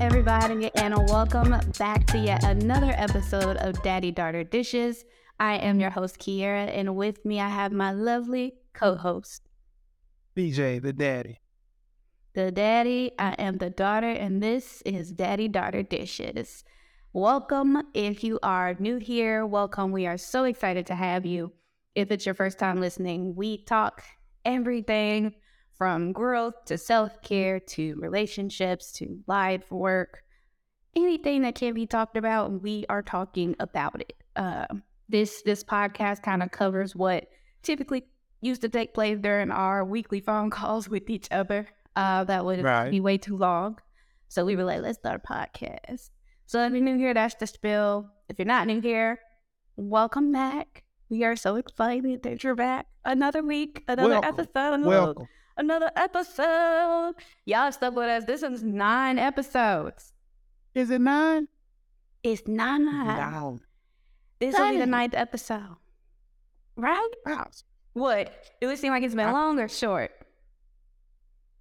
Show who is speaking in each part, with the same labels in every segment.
Speaker 1: everybody, and welcome back to yet another episode of Daddy Daughter Dishes. I am your host, Kiara, and with me I have my lovely co host,
Speaker 2: BJ, the daddy.
Speaker 1: the daddy. I am the daughter, and this is Daddy Daughter Dishes. Welcome. If you are new here, welcome. We are so excited to have you. If it's your first time listening, we talk everything from growth to self care to relationships to life work, anything that can be talked about, we are talking about it. Uh, this this podcast kind of covers what typically used to take place during our weekly phone calls with each other. Uh, that would
Speaker 2: Right.
Speaker 1: be way too long, so we were like, let's start a podcast. So if you're new here, that's the spill. If you're not new here, welcome back. We are so excited that you're back. Another week, another
Speaker 2: Welcome.
Speaker 1: episode
Speaker 2: Welcome.
Speaker 1: Another episode. Y'all stuck with us. This is nine episodes.
Speaker 2: Is it nine?
Speaker 1: It's nine.
Speaker 2: No.
Speaker 1: This will be the ninth episode. Right?
Speaker 2: Wow.
Speaker 1: What? Do it seem like it's been
Speaker 2: I-
Speaker 1: long or short?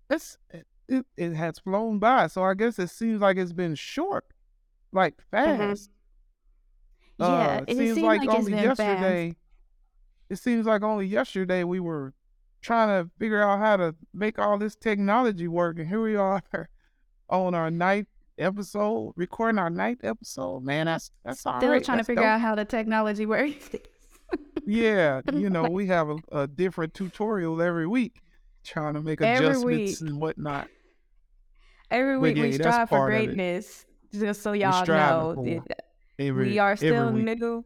Speaker 2: It's, it, it, it has flown by, so I guess it seems like it's been short, like fast.
Speaker 1: Yeah,
Speaker 2: Uh,
Speaker 1: it
Speaker 2: seems
Speaker 1: seems
Speaker 2: like,
Speaker 1: like it's
Speaker 2: only
Speaker 1: been
Speaker 2: yesterday. It seems like only yesterday we were trying to figure out how to make all this technology work, and here we are on our ninth episode, recording our ninth episode. Man, that's that's all
Speaker 1: Still
Speaker 2: right.
Speaker 1: trying to figure
Speaker 2: dope.
Speaker 1: out how the technology works.
Speaker 2: Yeah, you know, we have a, a different tutorial every week, trying to make
Speaker 1: Every
Speaker 2: adjustments
Speaker 1: week.
Speaker 2: and whatnot.
Speaker 1: Every week
Speaker 2: yeah,
Speaker 1: we strive for
Speaker 2: part of it.
Speaker 1: greatness. Just so y'all know, it- we are still new.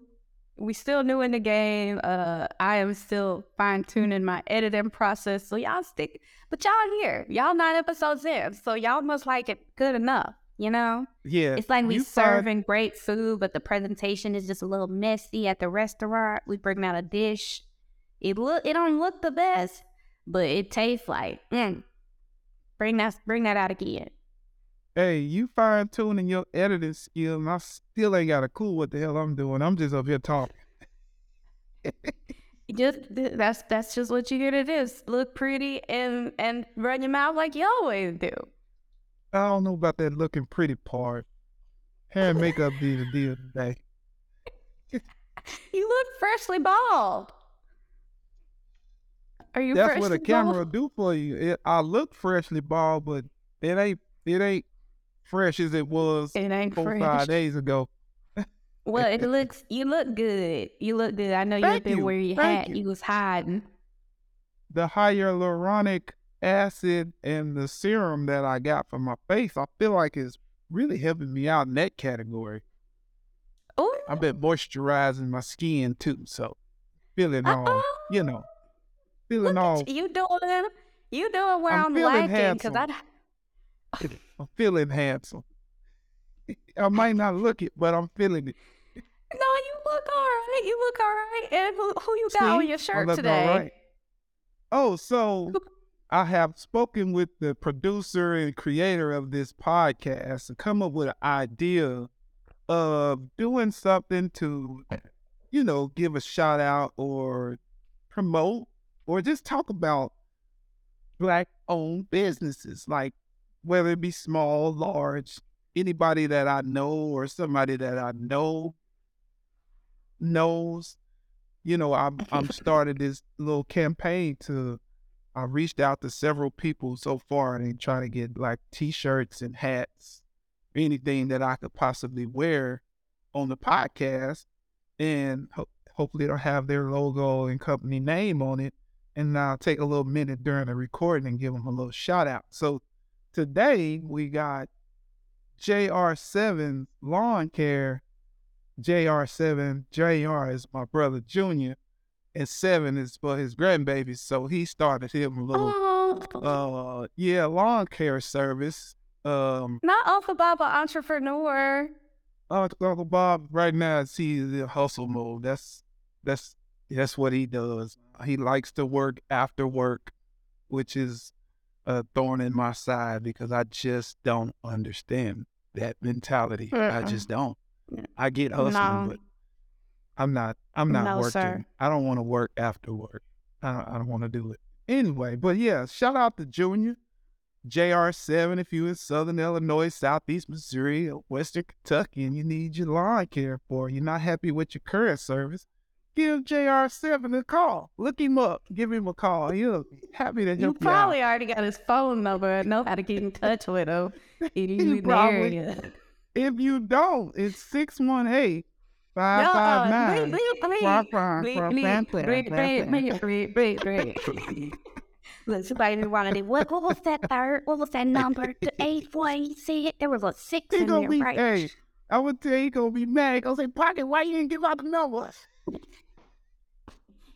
Speaker 1: We still new in the game. Uh, I am still fine tuning my editing process. So y'all stick, but y'all here. Y'all nine episodes in, so y'all must like it good enough. You know,
Speaker 2: Yeah,
Speaker 1: it's like we
Speaker 2: you find-
Speaker 1: serving great food, but the presentation is just a little messy at the restaurant. We bring out a dish. It look, it don't look the best, but it tastes like. Mm. Bring that, bring that out again.
Speaker 2: Hey, you fine tuning your editing skill, and I still ain't got a clue what the hell I'm doing. I'm just up here talking.
Speaker 1: Just that's that's just what you're here to do. is Look pretty and and run your mouth like you always do.
Speaker 2: I don't know about that looking pretty part. Hair and makeup be the deal today.
Speaker 1: You look freshly bald. Are you
Speaker 2: That's what a camera
Speaker 1: bald?
Speaker 2: do for you. It, I look freshly bald, but it ain't it ain't fresh as it was
Speaker 1: It ain't
Speaker 2: four
Speaker 1: fresh.
Speaker 2: five days ago.
Speaker 1: Well, it looks. You look good. You look good. I know you
Speaker 2: Thank
Speaker 1: been
Speaker 2: you.
Speaker 1: where you
Speaker 2: Thank
Speaker 1: had.
Speaker 2: you.
Speaker 1: You was hiding.
Speaker 2: the hyaluronic acid and the serum that I got for my face, I feel like it's really helping me out in that category.
Speaker 1: Oh,
Speaker 2: I've been moisturizing my skin too, so feeling all, you know, feeling
Speaker 1: look
Speaker 2: all,
Speaker 1: you. Doing? You doing where
Speaker 2: I'm
Speaker 1: I'm,
Speaker 2: feeling
Speaker 1: lacking? Cause I.
Speaker 2: I'm feeling handsome. I might not look it, but I'm feeling it.
Speaker 1: No, you look all right. You look all right. And who, who you got on
Speaker 2: See?
Speaker 1: your
Speaker 2: I
Speaker 1: shirt today?
Speaker 2: right. Oh, so I have spoken with the producer and creator of this podcast to come up with an idea of doing something to, you know, give a shout out or promote or just talk about black owned businesses, like whether it be small, large, anybody that I know or somebody that I know knows. You know, I'm I'm started this little campaign to I reached out to several people so far and trying to get like t-shirts and hats, anything that I could possibly wear on the podcast, and ho- hopefully it'll have their logo and company name on it. And I'll take a little minute during the recording and give them a little shout out. So today we got JR7 Lawn Care. JR7 JR is my brother Junior, and seven is for his grandbabies. So he started him a little
Speaker 1: Oh,
Speaker 2: uh yeah lawn care service. Um
Speaker 1: not Uncle Baba entrepreneur.
Speaker 2: Uncle Uncle Bob right now he's in hustle mode. That's that's that's what he does. He likes to work after work, which is a thorn in my side because I just don't understand that mentality. I
Speaker 1: Mm-mm.
Speaker 2: just don't. I get hustling,
Speaker 1: No.
Speaker 2: but I'm not. I'm not
Speaker 1: No,
Speaker 2: working.
Speaker 1: sir.
Speaker 2: I don't want to work after work. I don't. I don't want to do it anyway. But yeah, shout out to Junior. Jr. Seven. if you in Southern Illinois, Southeast Missouri, Western Kentucky, and you need your lawn care for, you're not happy with your current service, give JR7 a call. Look him up. Give him a call. He'll be happy to help
Speaker 1: You
Speaker 2: you,
Speaker 1: probably
Speaker 2: out.
Speaker 1: already got his phone number know how to get in touch with him. If you
Speaker 2: probably-
Speaker 1: area.
Speaker 2: If you don't, it's 618
Speaker 1: No, uh,
Speaker 2: 559
Speaker 1: please, please,
Speaker 2: Far from-
Speaker 1: please,
Speaker 2: from
Speaker 1: please,
Speaker 2: Pamplin,
Speaker 1: please,
Speaker 2: Pamplin.
Speaker 1: please, please, please, please. Look, somebody wondering, what, what was that third? What was that number? The eight one, you see it? There was a six
Speaker 2: He
Speaker 1: in
Speaker 2: gonna
Speaker 1: there,
Speaker 2: be,
Speaker 1: right?
Speaker 2: I would tell you, gonna be mad. Gonna say, Pocket, why you didn't give out the number?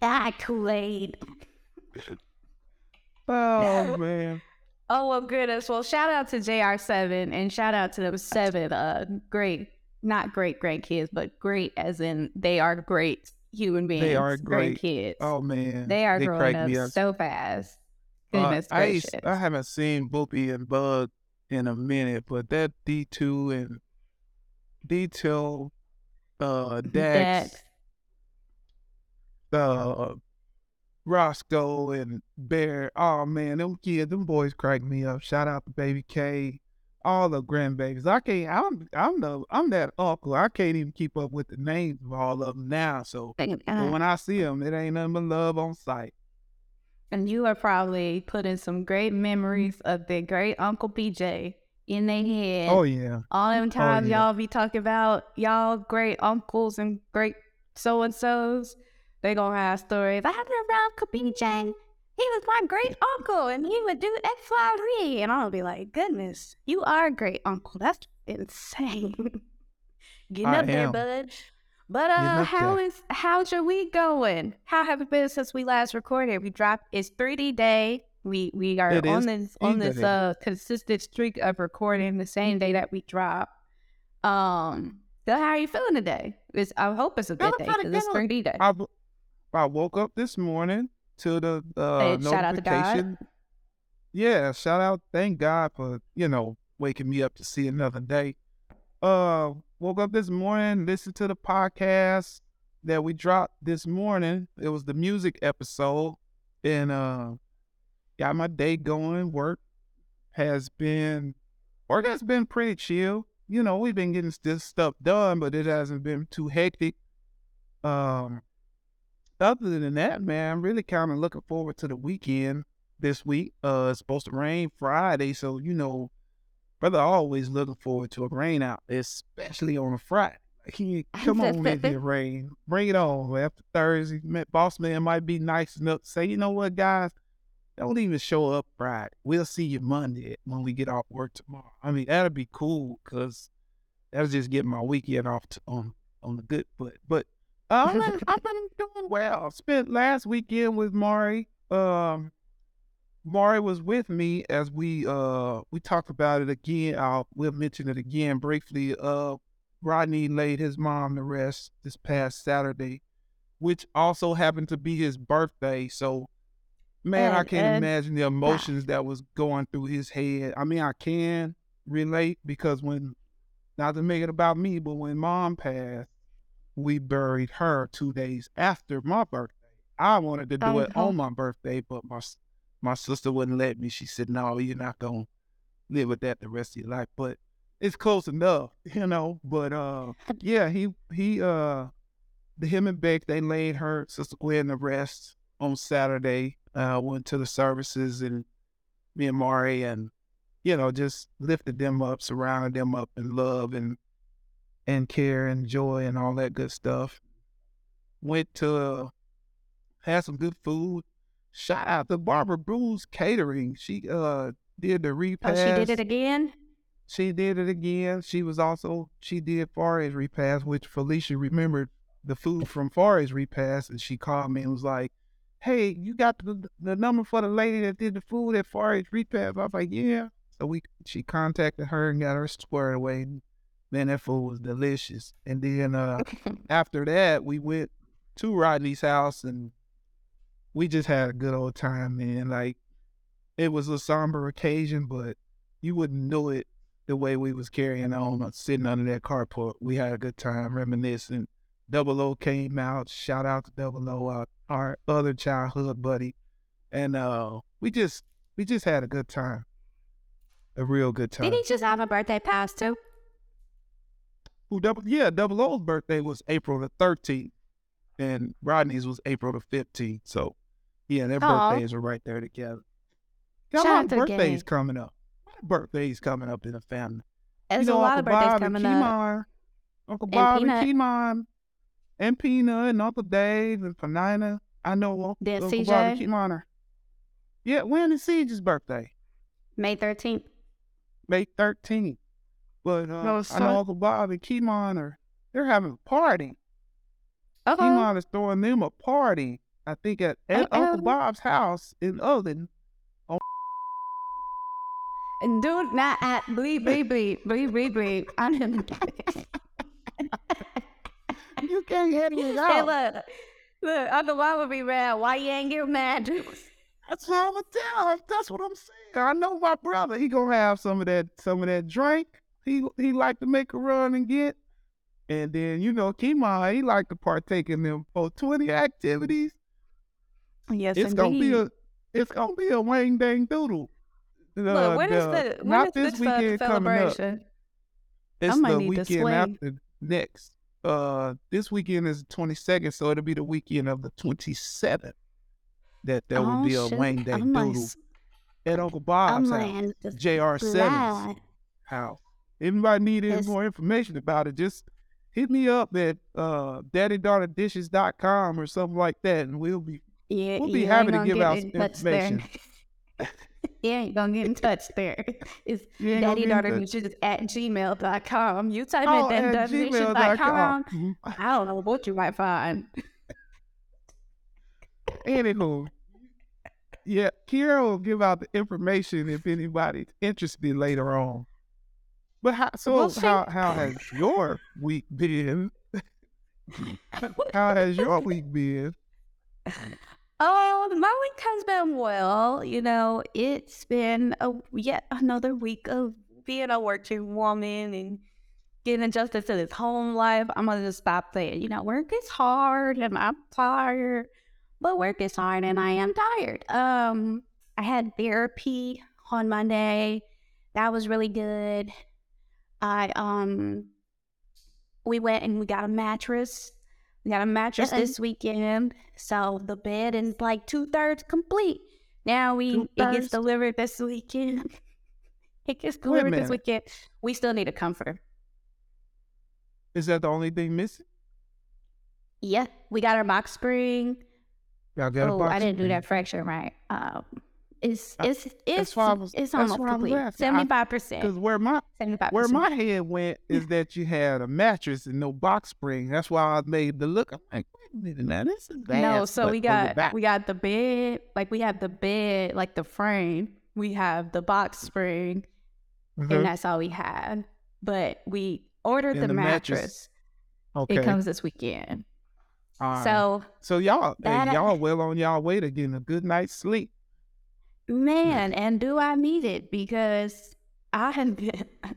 Speaker 1: Ah, Kool-Aid.
Speaker 2: Oh, man.
Speaker 1: Oh well, goodness. Well, shout out to JR7 and shout out to those seven uh great, not great grandkids, but great as in they are great human beings.
Speaker 2: They are great.
Speaker 1: kids.
Speaker 2: Oh, man.
Speaker 1: they are growing up,
Speaker 2: up.
Speaker 1: so fast.
Speaker 2: Uh,
Speaker 1: Goodness
Speaker 2: I,
Speaker 1: gracious.
Speaker 2: used- I haven't seen Boopy and Bug in a minute, but that D2 and D2, uh, Dax,
Speaker 1: Dax.
Speaker 2: Uh, Roscoe and Bear. Oh man, them kids, them boys crack me up. Shout out to Baby K, all the grandbabies. I can't. I'm I'm the I'm that uncle. I can't even keep up with the names of all of them now. So but when I see them, it ain't nothing but love on sight.
Speaker 1: and you are probably putting some great memories of the great Uncle BJ in their head.
Speaker 2: Oh yeah,
Speaker 1: All them times
Speaker 2: yeah.
Speaker 1: y'all be talking about y'all great uncles and great so and so's, they gonna have stories. I remember Uncle BJ. He was my great uncle, and he would do X, Y, Z. And I'll be like, goodness, you are a great uncle. That's insane. Getting
Speaker 2: I
Speaker 1: up there, bud. But
Speaker 2: Getting
Speaker 1: uh, how
Speaker 2: there.
Speaker 1: is how's your week going? How have it been since we last recorded? We dropped it's 3D day. We we are
Speaker 2: It
Speaker 1: on this on this uh consistent streak of recording the same day that we drop. Um, so how are you feeling today? It's, I hope it's a good
Speaker 2: Feeling
Speaker 1: day
Speaker 2: pretty
Speaker 1: because it's
Speaker 2: good.
Speaker 1: 3D day.
Speaker 2: I w- I woke up this morning to the uh,
Speaker 1: Hey, shout out to God.
Speaker 2: notification. Yeah, shout out. Thank God for you know waking me up to see another day. Uh, woke up this morning, listened to the podcast that we dropped this morning. It was the music episode, and uh, got my day going. Work has been work has been pretty chill. You know, we've been getting this stuff done, but it hasn't been too hectic. Um, other than that, man, I'm really kind of looking forward to the weekend this week. Uh, it's supposed to rain Friday, so you know, brother, always looking forward to a rain out, especially on a Friday. He, come on, with your rain, bring it on. After Thursday, boss man might be nice enough to say, you know what, guys, don't even show up Friday. We'll see you Monday when we get off work tomorrow. I mean, that'll be cool because that'll just get my weekend off to, on on the good foot. But I've been, I've been doing well. Spent last weekend with Mari. Um, Mari was with me as we uh we talked about it again. I'll we'll mention it again briefly. Uh, Rodney laid his mom to rest this past Saturday, which also happened to be his birthday. So, man, I can't
Speaker 1: and-
Speaker 2: imagine the emotions that was going through his head. I mean, I can relate because when not to make it about me, but when mom passed, we buried her two days after my birthday. I wanted to do
Speaker 1: Oh,
Speaker 2: it on my birthday, but my my sister wouldn't let me. She said, "No, you're not gonna live with that the rest of your life." But it's close enough, you know. But uh, yeah, he he uh, the him and Beck they laid her sister Gwen to rest on Saturday. Uh, went to the services and me and Mari and you know just lifted them up, surrounded them up in love and and care and joy and all that good stuff. Went to uh, had some good food. Shout out to Barbara Bruce Catering. She uh did the
Speaker 1: Oh,
Speaker 2: repast.
Speaker 1: she did it again.
Speaker 2: She did it again. She was also she did Fari's repast, which Felicia remembered the food from Fari's repast, and she called me and was like, "Hey, you got the the number for the lady that did the food at Fari's repast?" I was like, "Yeah." So we she contacted her and got her squared away. Man, that food was delicious. And then uh after that, we went to Rodney's house and we just had a good old time, man. Like it was a somber occasion, but you wouldn't know it the way we was carrying on, sitting under that carport. We had a good time reminiscing. Double O came out. Shout out to Double O, uh, our other childhood buddy, and uh, we just we just had a good time. A real good time.
Speaker 1: Did he just have a birthday pass too?
Speaker 2: Who double? Yeah, Double O's birthday was April the thirteenth, and Rodney's was April the fifteenth. So, yeah, their
Speaker 1: Aw.
Speaker 2: birthdays are right there together. Got a lot of birthdays coming up. A lot of birthdays coming up in the family.
Speaker 1: There's
Speaker 2: you know,
Speaker 1: a lot
Speaker 2: Uncle
Speaker 1: of birthdays
Speaker 2: Bob
Speaker 1: coming
Speaker 2: and
Speaker 1: up.
Speaker 2: Kemon, Uncle
Speaker 1: And
Speaker 2: Bob and. Kemon, and Peanut, and Uncle Dave and Panina. I know Uncle,
Speaker 1: Then
Speaker 2: Uncle Bob and
Speaker 1: CJ?
Speaker 2: Are. Yeah, when is CJ's birthday?
Speaker 1: May 13th.
Speaker 2: May 13th. But uh,
Speaker 1: No,
Speaker 2: I know Uncle Bob and Kemon are they're having a party. Kemon is throwing them a party. I think at, at
Speaker 1: Uh-oh.
Speaker 2: Uncle Bob's house in Oven.
Speaker 1: And do not at bleep, bleep, bleep, bleep, bleep, bleep. I didn't.
Speaker 2: You can't it
Speaker 1: Hey,
Speaker 2: out.
Speaker 1: look. Look, Uncle Bob would be mad. Why you ain't get mad?
Speaker 2: That's what I'm gonna tell him. That's what I'm saying. I know my brother. He gonna have some of that, some of that drink. He he like to make a run and get. And then you know, Kemon, he liked to partake in them 420 activities.
Speaker 1: yes,
Speaker 2: it's gonna be a, it's gonna be a wang dang doodle.
Speaker 1: Look,
Speaker 2: Uh,
Speaker 1: when is
Speaker 2: the-
Speaker 1: the when
Speaker 2: not
Speaker 1: is
Speaker 2: this
Speaker 1: this
Speaker 2: weekend coming up.
Speaker 1: celebration?
Speaker 2: It's the weekend after next. Uh, this weekend is the 22nd, so it'll be the weekend of the 27th. That there will
Speaker 1: Oh,
Speaker 2: be a
Speaker 1: shit. I'm like,
Speaker 2: Doodle at Uncle
Speaker 1: I'm
Speaker 2: Bob's
Speaker 1: like,
Speaker 2: house,
Speaker 1: the
Speaker 2: JR7's
Speaker 1: fly.
Speaker 2: house. Anybody need any
Speaker 1: It's-
Speaker 2: more information about it, just hit me up at uh, daddydaughterdishes.com or something like that, and we'll be
Speaker 1: Yeah,
Speaker 2: We'll be happy to give out some information.
Speaker 1: you ain't gonna get in touch there. It's
Speaker 2: You ain't gonna
Speaker 1: daddy daughter dishes at gmail.com. You type
Speaker 2: Oh,
Speaker 1: in
Speaker 2: at
Speaker 1: daddy
Speaker 2: gmail.com.
Speaker 1: dishes.com.
Speaker 2: Mhm.
Speaker 1: I don't know what you might find.
Speaker 2: Anywho, yeah, Kiara will give out the information if anybody's interested later on. But how, so
Speaker 1: We'll
Speaker 2: how how has your week been? how has your week been?
Speaker 1: Oh, my week has been well. You know, it's been a yet another week of being a working woman and getting adjusted to this home life. I'm gonna just stop saying, you know, work is hard and I'm tired, but work is hard and I am tired. Um, I had therapy on Monday. That was really good. I um, we went and we got a mattress. We got a mattress
Speaker 2: Uh-uh.
Speaker 1: this weekend, so the bed is like two thirds complete. Now we it
Speaker 2: Two-thirds?
Speaker 1: gets delivered this weekend. it gets delivered this weekend. We still need a comforter.
Speaker 2: Is that the only thing missing?
Speaker 1: Yeah, we got our box spring.
Speaker 2: Y'all got a
Speaker 1: Oh, I didn't do that fraction right. Um, it's
Speaker 2: Uh,
Speaker 1: it's it's
Speaker 2: was-
Speaker 1: it's almost
Speaker 2: why I was
Speaker 1: complete.
Speaker 2: asking. I-
Speaker 1: Seventy five
Speaker 2: Because
Speaker 1: percent.
Speaker 2: where my
Speaker 1: Seventy five
Speaker 2: where my head went is that you had a mattress and no box spring. That's why I made the look. I'm like, wait a minute now, this is bad.
Speaker 1: No, so
Speaker 2: but
Speaker 1: we got we got the bed, like we have the bed, like the frame. We have the box spring,
Speaker 2: Mhm.
Speaker 1: and that's all we had. But we ordered the,
Speaker 2: the mattress.
Speaker 1: mattress.
Speaker 2: okay.
Speaker 1: It comes this weekend.
Speaker 2: all right.
Speaker 1: So
Speaker 2: So y'all, hey, y'all well on y'all way to getting a good night's sleep.
Speaker 1: Man, and do I need it? Because I have been.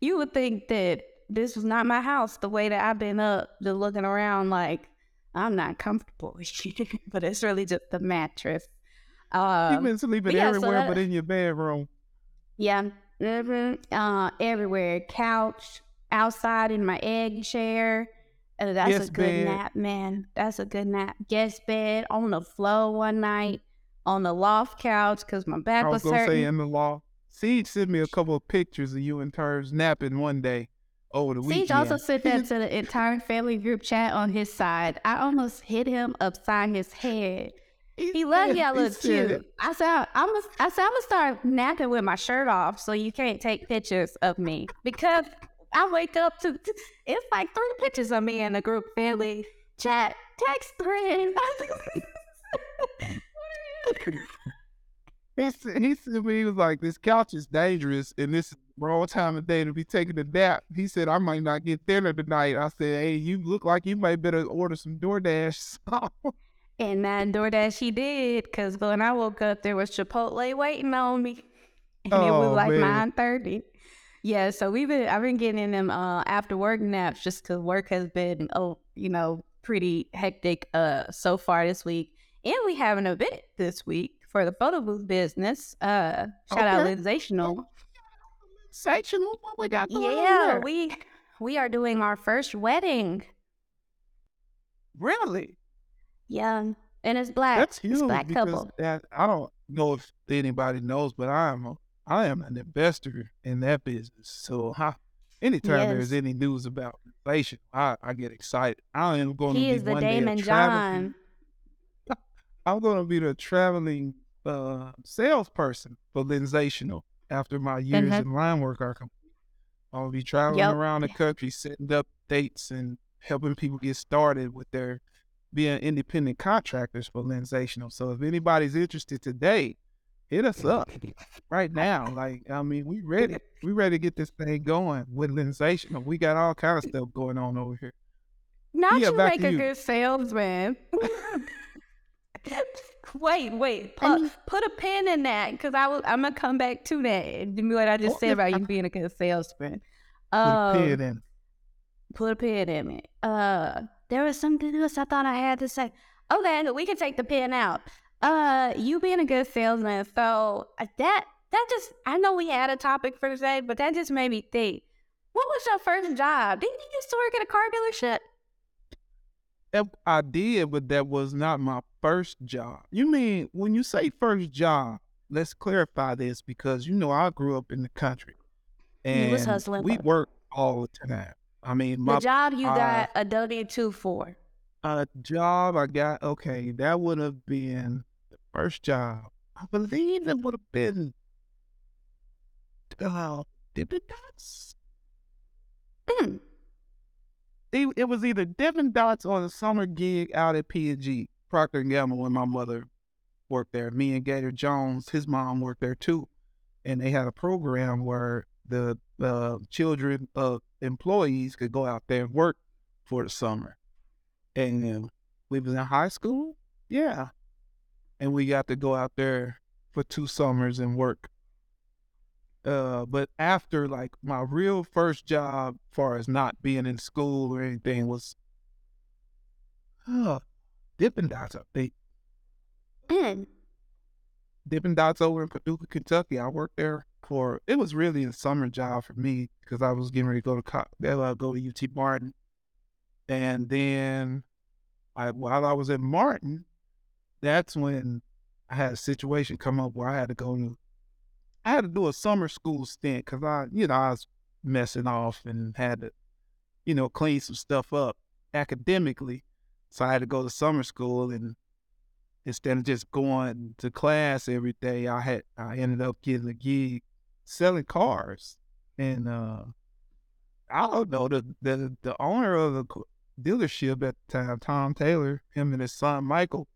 Speaker 1: You would think that this was not my house. The way that I've been up, just looking around, like I'm not comfortable, but it's really just the mattress.
Speaker 2: You've
Speaker 1: Um,
Speaker 2: been sleeping
Speaker 1: yeah, so
Speaker 2: everywhere
Speaker 1: that-
Speaker 2: but in your bedroom.
Speaker 1: Yeah, hmm uh, everywhere. Couch, outside in my egg chair. Uh, that's a good
Speaker 2: bed.
Speaker 1: nap, man. That's a good nap. Guest bed on the floor one night, on the loft couch because my back
Speaker 2: I
Speaker 1: was,
Speaker 2: was gonna say in the law. CJ sent me a couple of pictures of you and Terms napping one day over the
Speaker 1: CJ
Speaker 2: weekend.
Speaker 1: also sent that to the entire family group chat on his side. I almost hit him upside his head. He looked
Speaker 2: said-
Speaker 1: y'all
Speaker 2: he
Speaker 1: look cute. I said, I'm gonna, I said, I'm gonna start napping with my shirt off so you can't take pictures of me because I wake up to it's like three pictures of me in the group family chat text thread.
Speaker 2: He said, he said he was like, "This couch is dangerous, and this is the wrong time of day to be taking a nap." He said, "I might not get dinner tonight." I said, "Hey, you look like you might better order some DoorDash."
Speaker 1: and that DoorDash he did because when I woke up there was Chipotle waiting on me, and it
Speaker 2: Oh,
Speaker 1: was like
Speaker 2: man.
Speaker 1: nine thirty. Yeah, so we've been I've been getting in them uh, after work naps just because work has been oh you know pretty hectic uh so far this week, and we have an event this week for the photo booth business. Uh, shout out
Speaker 2: Okay.
Speaker 1: Lensational.
Speaker 2: sensational. What we got going
Speaker 1: Yeah, we we are doing our first wedding.
Speaker 2: really?
Speaker 1: Yeah, and it's black.
Speaker 2: That's
Speaker 1: It's
Speaker 2: huge
Speaker 1: black
Speaker 2: because
Speaker 1: couple.
Speaker 2: that I don't know if anybody knows, but I am a, I am an investor in that business. So huh, anytime there's any news about inflation, I, I get excited. I am going
Speaker 1: He
Speaker 2: to be
Speaker 1: is the
Speaker 2: one day a Daymond
Speaker 1: John.
Speaker 2: I'm going to be the traveling uh, salesperson for Lensational after my years
Speaker 1: Mhm.
Speaker 2: in line work are complete. I'll be traveling
Speaker 1: Yep.
Speaker 2: around the country, setting up dates and helping people get started with their being independent contractors for Lensational. So if anybody's interested today, hit us up right now. Like, I mean, we ready. We ready to get this thing going with Lensational. We got all kind of stuff going on over here.
Speaker 1: Not
Speaker 2: Yeah,
Speaker 1: you make a
Speaker 2: you.
Speaker 1: good salesman. wait, wait. Put,
Speaker 2: I mean-
Speaker 1: put a pin in that because I was. I'm gonna come back to that. and What I just
Speaker 2: Oh,
Speaker 1: said about you being a good salesman.
Speaker 2: Put
Speaker 1: Um,
Speaker 2: a pin in.
Speaker 1: put a pin in it. Uh, there was something else I thought I had to say. Okay, we can take the pin out. Uh, you being a good salesman, so uh, that that just I know we had a topic for today, but that just made me think. What was your first job? Didn't you used to work at a car dealership?
Speaker 2: I did, but that was not my first job. You mean when you say first job? Let's clarify this because you know I grew up in the country, and
Speaker 1: was hustling
Speaker 2: we worked all the time. I mean, my
Speaker 1: the job you
Speaker 2: uh,
Speaker 1: got a W two for.
Speaker 2: A job I got, okay, that would have been the first job. I believe it would have been uh, Dippin' Dots.
Speaker 1: Hmm.
Speaker 2: It, it was either Dippin' Dots or the summer gig out at P&G, Procter and Gamble, when my mother worked there. Me and Gator Jones, his mom worked there too, and they had a program where the children of employees could go out there and work for the summer. And uh, we was in high school, yeah, and we got to go out there for two summers and work. Uh, but after like my real first job, far as not being in school or anything, was Dippin' Dots. I think
Speaker 1: Hmm.
Speaker 2: Dippin' Dots over in Paducah, Kentucky. I worked there for. It was really a summer job for me because I was getting ready to go to co- uh, go to UT Martin, and then I while I was at Martin, that's when I had a situation come up where I had to go to. I had to do a summer school stint because I, you know, I was messing off and had to, you know, clean some stuff up academically. So I had to go to summer school and instead of just going to class every day, I had I ended up getting a gig selling cars. And uh I don't know the the the owner of the dealership at the time, Tom Taylor, him and his son Michael,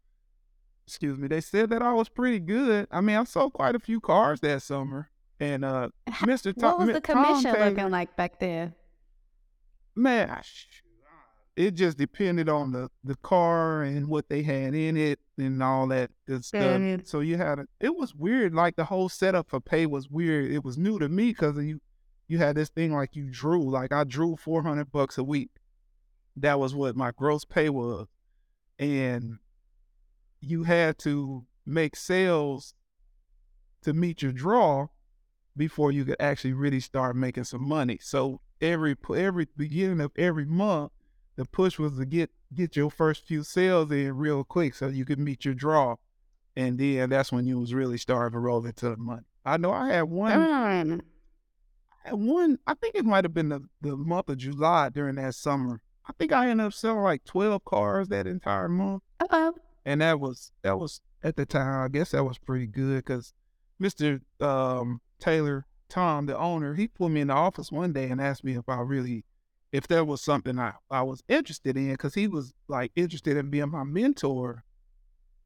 Speaker 2: excuse me, they said that I was pretty good. I mean, I sold quite a few cars that summer. And uh Mr. Tom,
Speaker 1: What was the commission
Speaker 2: Taylor-
Speaker 1: looking like back then?
Speaker 2: Man, it just depended on the the car and what they had in it and all that good stuff. So you had a, it was weird. Like the whole setup for pay was weird. It was new to me because you you had this thing like you drew. Like I drew four hundred bucks a week. That was what my gross pay was, and you had to make sales to meet your draw before you could actually really start making some money. So every every beginning of every month, the push was to get get your first few sales in real quick so you could meet your draw, and then that's when you was really starting to roll into the money. I know I had one. I had one. I think it might have been the, the month of July during that summer. I think I ended up selling like twelve cars that entire month
Speaker 1: Uh-oh.
Speaker 2: and that was that was at the time. I guess that was pretty good because Mr. Um, Taylor, Tom, the owner, he put me in the office one day and asked me if I really, if there was something I I was interested in because he was like interested in being my mentor,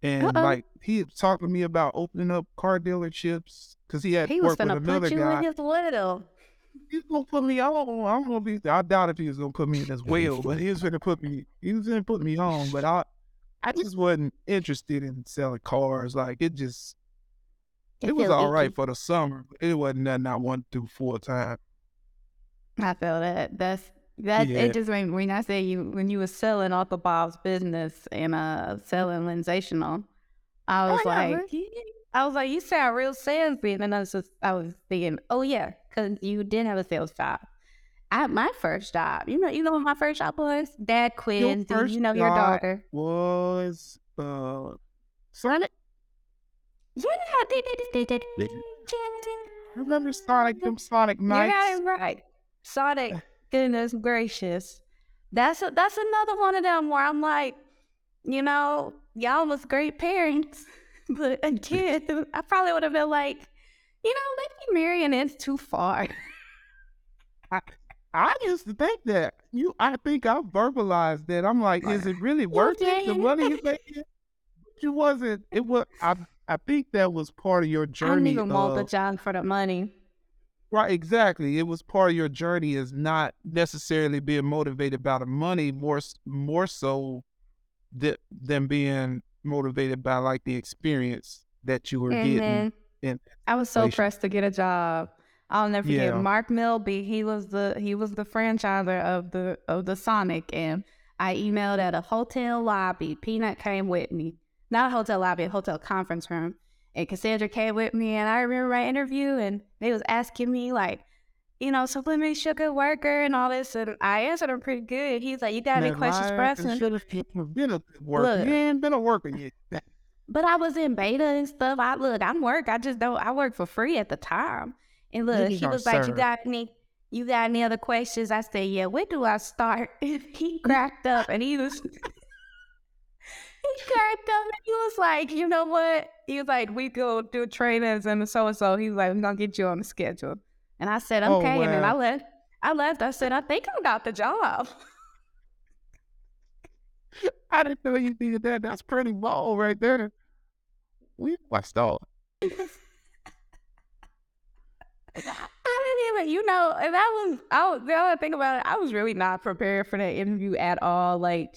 Speaker 2: and
Speaker 1: Uh-oh.
Speaker 2: like he talked to me about opening up car dealerships because he had
Speaker 1: He was
Speaker 2: worked with
Speaker 1: gonna
Speaker 2: another
Speaker 1: put you
Speaker 2: guy.
Speaker 1: in his little.
Speaker 2: He's gonna put me on. I'm gonna be. I doubt if he was gonna put me in as well, but he was gonna put me. He was gonna put me on, but I, I just wasn't interested in selling cars. Like it just, it, was
Speaker 1: feel
Speaker 2: all right
Speaker 1: icky.
Speaker 2: for the summer. It wasn't nothing I wanted to do full time.
Speaker 1: I feel that. That's that.
Speaker 2: Yeah.
Speaker 1: It just when when I say you when you were selling Uncle Bob's business and uh selling Lensational, I was
Speaker 2: Oh,
Speaker 1: like,
Speaker 2: man.
Speaker 1: I was like, you sound real salesy, and then I was just I was thinking, oh yeah, because you did have a sales job. I my first job. You know, you know what my first job was? Dad quiz. Do you know your daughter?
Speaker 2: Was uh Sonic?
Speaker 1: Yeah, they did. They did.
Speaker 2: Remember Sonic? Them Sonic
Speaker 1: You got it right. Sonic. Goodness gracious. That's a, that's another one of them where I'm like, you know, y'all was great parents, but again, I probably would have been like, you know, maybe marrying is too far.
Speaker 2: I used to think that. You, I think I verbalized that. I'm like, is it really worth it? The money you making? It wasn't. It was. I. I think that was part of your journey.
Speaker 1: I don't
Speaker 2: journey.
Speaker 1: even want the
Speaker 2: of-
Speaker 1: job for the money.
Speaker 2: Right, exactly. It was part of your journey is not necessarily being motivated by the money, more more so th- than being motivated by like the experience that you were getting.
Speaker 1: Mhm.
Speaker 2: in
Speaker 1: I was so pressed to get a job. I'll never forget
Speaker 2: Yeah.
Speaker 1: Mark Milby. He was the he was the franchiser of the of the Sonic, and I emailed at a hotel lobby. Peanut came with me, not a hotel lobby, a hotel conference room. And Cassandra came with me, and I remember my interview, and they was asking me like, you know, so let me sugar worker and all this, and I answered them pretty good. He's like, you got any questions for us?
Speaker 2: and
Speaker 1: And-
Speaker 2: should have been a worker.
Speaker 1: Look.
Speaker 2: You ain't been a worker yet.
Speaker 1: But I was in beta and stuff. I look, I'm work. I just don't. I work for free at the time. And look, he was like, "You got any? You got any other questions?" I said, "Yeah." Where do I start? he cracked up and he was. Up he was like, "You know what?" He was like, "We go do trainings and so and so." He was like, "We're gonna get you on the schedule." And I said,
Speaker 2: Oh,
Speaker 1: "Okay." And then I left. I left. I said, "I think I got the job."
Speaker 2: I didn't know you did that. That's pretty bold right there. We watched all.
Speaker 1: I didn't even, you know, and that was, I was, the other thing about it, I was really not prepared for that interview at all. Like,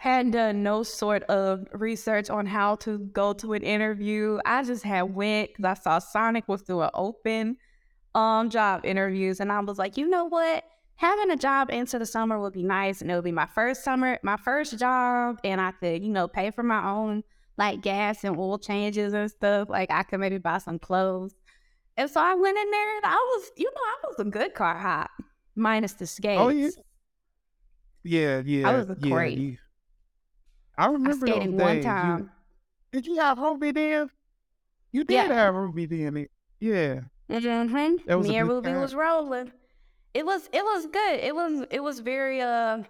Speaker 1: hadn't done no sort of research on how to go to an interview. I just had went because I saw Sonic was doing open um job interviews, and I was like, you know what? Having a job into the summer would be nice, and it would be my first summer, my first job, and I could, you know, pay for my own like gas and oil changes and stuff. Like I could maybe buy some clothes. And so I went in there and I was, you know, I was a good car hop, minus the skates.
Speaker 2: Oh yeah. Yeah, yeah.
Speaker 1: I was a
Speaker 2: yeah,
Speaker 1: great.
Speaker 2: you- I
Speaker 1: I
Speaker 2: remember
Speaker 1: skated one
Speaker 2: days. You-
Speaker 1: time.
Speaker 2: did you have Ruby then? You did
Speaker 1: Yeah.
Speaker 2: have Ruby then. Yeah.
Speaker 1: Mm-hmm.
Speaker 2: That was a
Speaker 1: Me and Ruby
Speaker 2: time.
Speaker 1: was rolling. It was it was good. It was it was very uh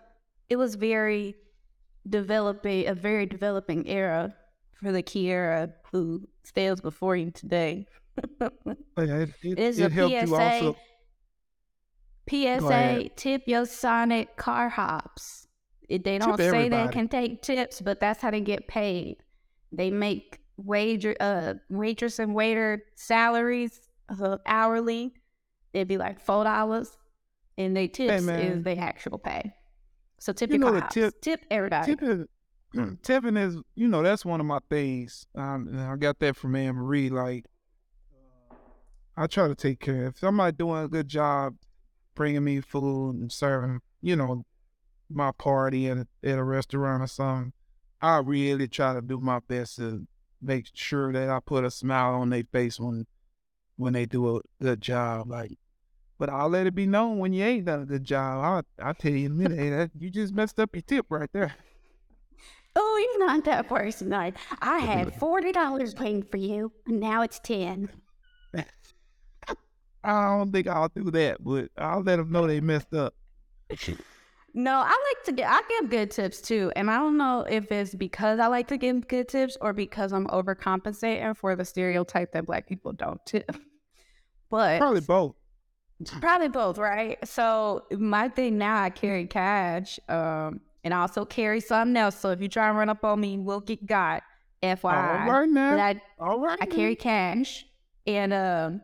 Speaker 1: it was very developing a very developing era for the Kiara who stands before you today.
Speaker 2: It, it, it
Speaker 1: a
Speaker 2: helped you
Speaker 1: PSA.
Speaker 2: also.
Speaker 1: PSA, tip your Sonic car hops. They don't
Speaker 2: Tip
Speaker 1: say they can take tips, but that's how they get paid. They make wager, uh, waitress and waiter salaries uh, hourly. It'd be like four dollars, and they tips
Speaker 2: man.
Speaker 1: is the actual pay. So tip
Speaker 2: You know the tip-
Speaker 1: Tip everybody.
Speaker 2: Tipping, tipping is, you know, that's one of my things. Um, I got that from Anne Marie. Like, I try to take care. If somebody doing a good job, bringing me food and serving, you know, my party at a, at a restaurant or something, I really try to do my best to make sure that I put a smile on their face when when they do a good job. Like, but I'll let it be known when you ain't done a good job. I I tell you in a minute, hey, that, you just messed up your tip right there.
Speaker 1: oh, you're not that person. I, I had forty dollars waiting for you, and now it's ten.
Speaker 2: I don't think I'll do that, but I'll let them know they messed up.
Speaker 1: No, I like to get I give good tips too. And I don't know if it's because I like to give good tips or because I'm overcompensating for the stereotype that black people don't tip. But
Speaker 2: Probably both.
Speaker 1: probably both, right? So my thing now I carry cash, um, and I also carry something else. So if you try and run up on me, we'll get got. FYI.
Speaker 2: All right now.
Speaker 1: But I
Speaker 2: All right.
Speaker 1: I
Speaker 2: now.
Speaker 1: carry cash, and um,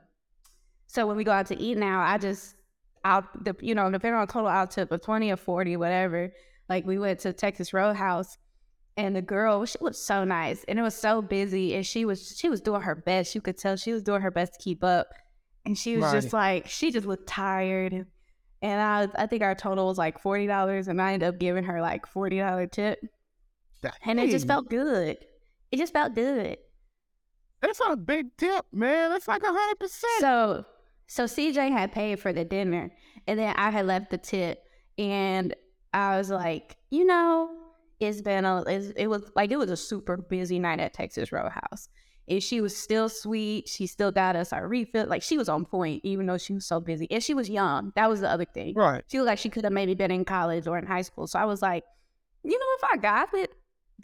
Speaker 1: so when we go out to eat now, I just out the you know depending on total out tip of twenty or forty, whatever. Like we went to Texas Roadhouse, and the girl she was so nice, and it was so busy, and she was she was doing her best. You could tell she was doing her best to keep up, and she was just like she just looked tired. And, and I I think our total was like forty dollars, and I ended up giving her like forty dollar tip, and it just felt good. It just felt good.
Speaker 2: That's not a big tip, man. That's like a hundred percent.
Speaker 1: So So CJ had paid for the dinner, and then I had left the tip, and I was like, you know, it's been a, it's, it was like it was a super busy night at Texas Roadhouse, and she was still sweet. She still got us our refill. Like she was on point, even though she was so busy, and she was young. That was the other thing.
Speaker 2: Right.
Speaker 1: She looked like she could have maybe been in college or in high school. So I was like, you know, if I got it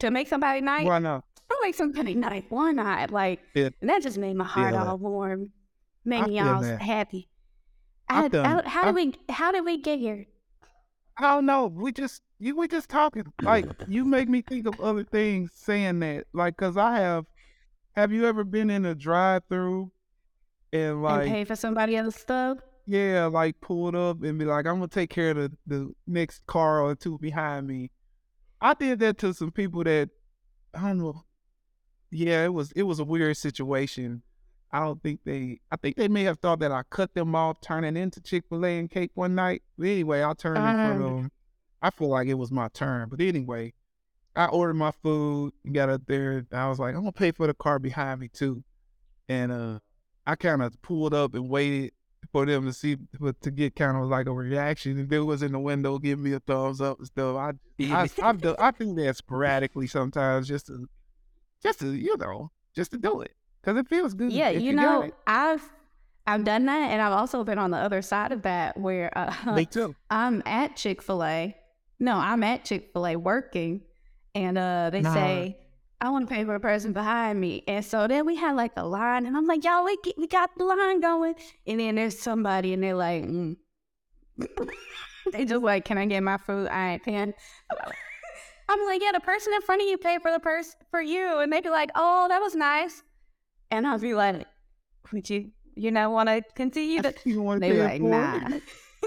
Speaker 1: to make somebody night,
Speaker 2: Why not?
Speaker 1: I'll make somebody night. Why not? Like,
Speaker 2: Yeah.
Speaker 1: and that just made my heart
Speaker 2: it.
Speaker 1: all warm, made
Speaker 2: I
Speaker 1: me
Speaker 2: feel
Speaker 1: all
Speaker 2: that.
Speaker 1: happy. I,
Speaker 2: done-
Speaker 1: how did we? How did we get here?
Speaker 2: I don't know. We just you we just talking. Like you make me think of other things saying that. Like, cause I have. Have you ever been in a drive-through and like
Speaker 1: and pay for somebody else's stuff?
Speaker 2: yeah, like pull it up and be like, I'm gonna take care of the the next car or two behind me. I did that to some people that I don't know. Yeah, it was it was a weird situation. I don't think they. I think they may have thought that I cut them off turning into Chick Fil A and cake one night. But anyway, I turned in front of
Speaker 1: Um.
Speaker 2: them. I feel like it was my turn. But anyway, I ordered my food and got up there. and I was like, I'm gonna pay for the car behind me too. And uh, I kind of pulled up and waited for them to see for, to get kind of like a reaction. And dude was in the window giving me a thumbs up and stuff. I I I've do, I do that sporadically sometimes just to just to you know just to do it because it feels good.
Speaker 1: Yeah,
Speaker 2: if
Speaker 1: you, know. I've I've done that, and I've also been on the other side of that, where uh,
Speaker 2: Me too.
Speaker 1: I'm at Chick Fil A. No, I'm at Chick Fil A working, and uh, they
Speaker 2: Nah.
Speaker 1: say I want to pay for the person behind me, and so then we had like a line, and I'm like, y'all, we get, we got the line going, and then there's somebody, and they're like, mm. they just like, can I get my food? I ain't paying. I'm like, yeah, the person in front of you paid for the person for you, and they'd be like, oh, that was nice, and I'd be like, would you, you know, want to continue to?
Speaker 2: You want to
Speaker 1: They
Speaker 2: pay
Speaker 1: like, nah.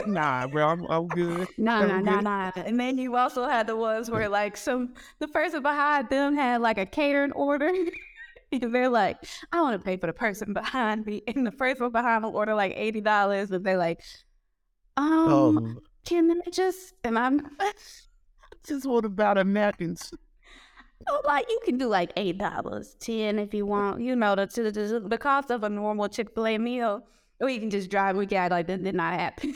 Speaker 2: nah, bro, I'm, I'm good.
Speaker 1: Nah,
Speaker 2: That
Speaker 1: no,
Speaker 2: was
Speaker 1: no,
Speaker 2: good.
Speaker 1: no. And then you also had the ones where like some the person behind them had like a catering order. and they're like, I want to pay for the person behind me. And the person behind them order like eighty dollars and they're like, um,
Speaker 2: Oh,
Speaker 1: can I just and I'm
Speaker 2: just what about a
Speaker 1: Like, you can do like eight dollars, ten if you want, you know, the, the, the, the cost of a normal Chick fil A meal. Or you can just drive we got like that did not happen.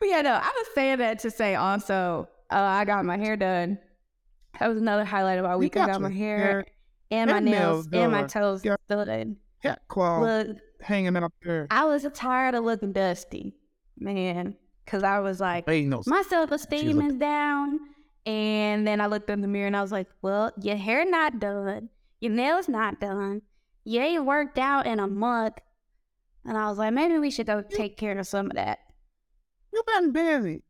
Speaker 1: But yeah, no, I was saying that to say also, uh, I got my hair done. That was another highlight of our week. I
Speaker 2: got
Speaker 1: my hair
Speaker 2: hair
Speaker 1: and my nails
Speaker 2: nails
Speaker 1: and my toes
Speaker 2: Yeah.
Speaker 1: done.
Speaker 2: Cat claw
Speaker 1: Look,
Speaker 2: hanging out there.
Speaker 1: I was tired of looking dusty, man, because I was like,
Speaker 2: no
Speaker 1: my self esteem is down. And then I looked in the mirror and I was like, well, your hair not done, your nails not done, you ain't worked out in a month. And I was like, maybe we should go take care of some of that.
Speaker 2: You've been busy.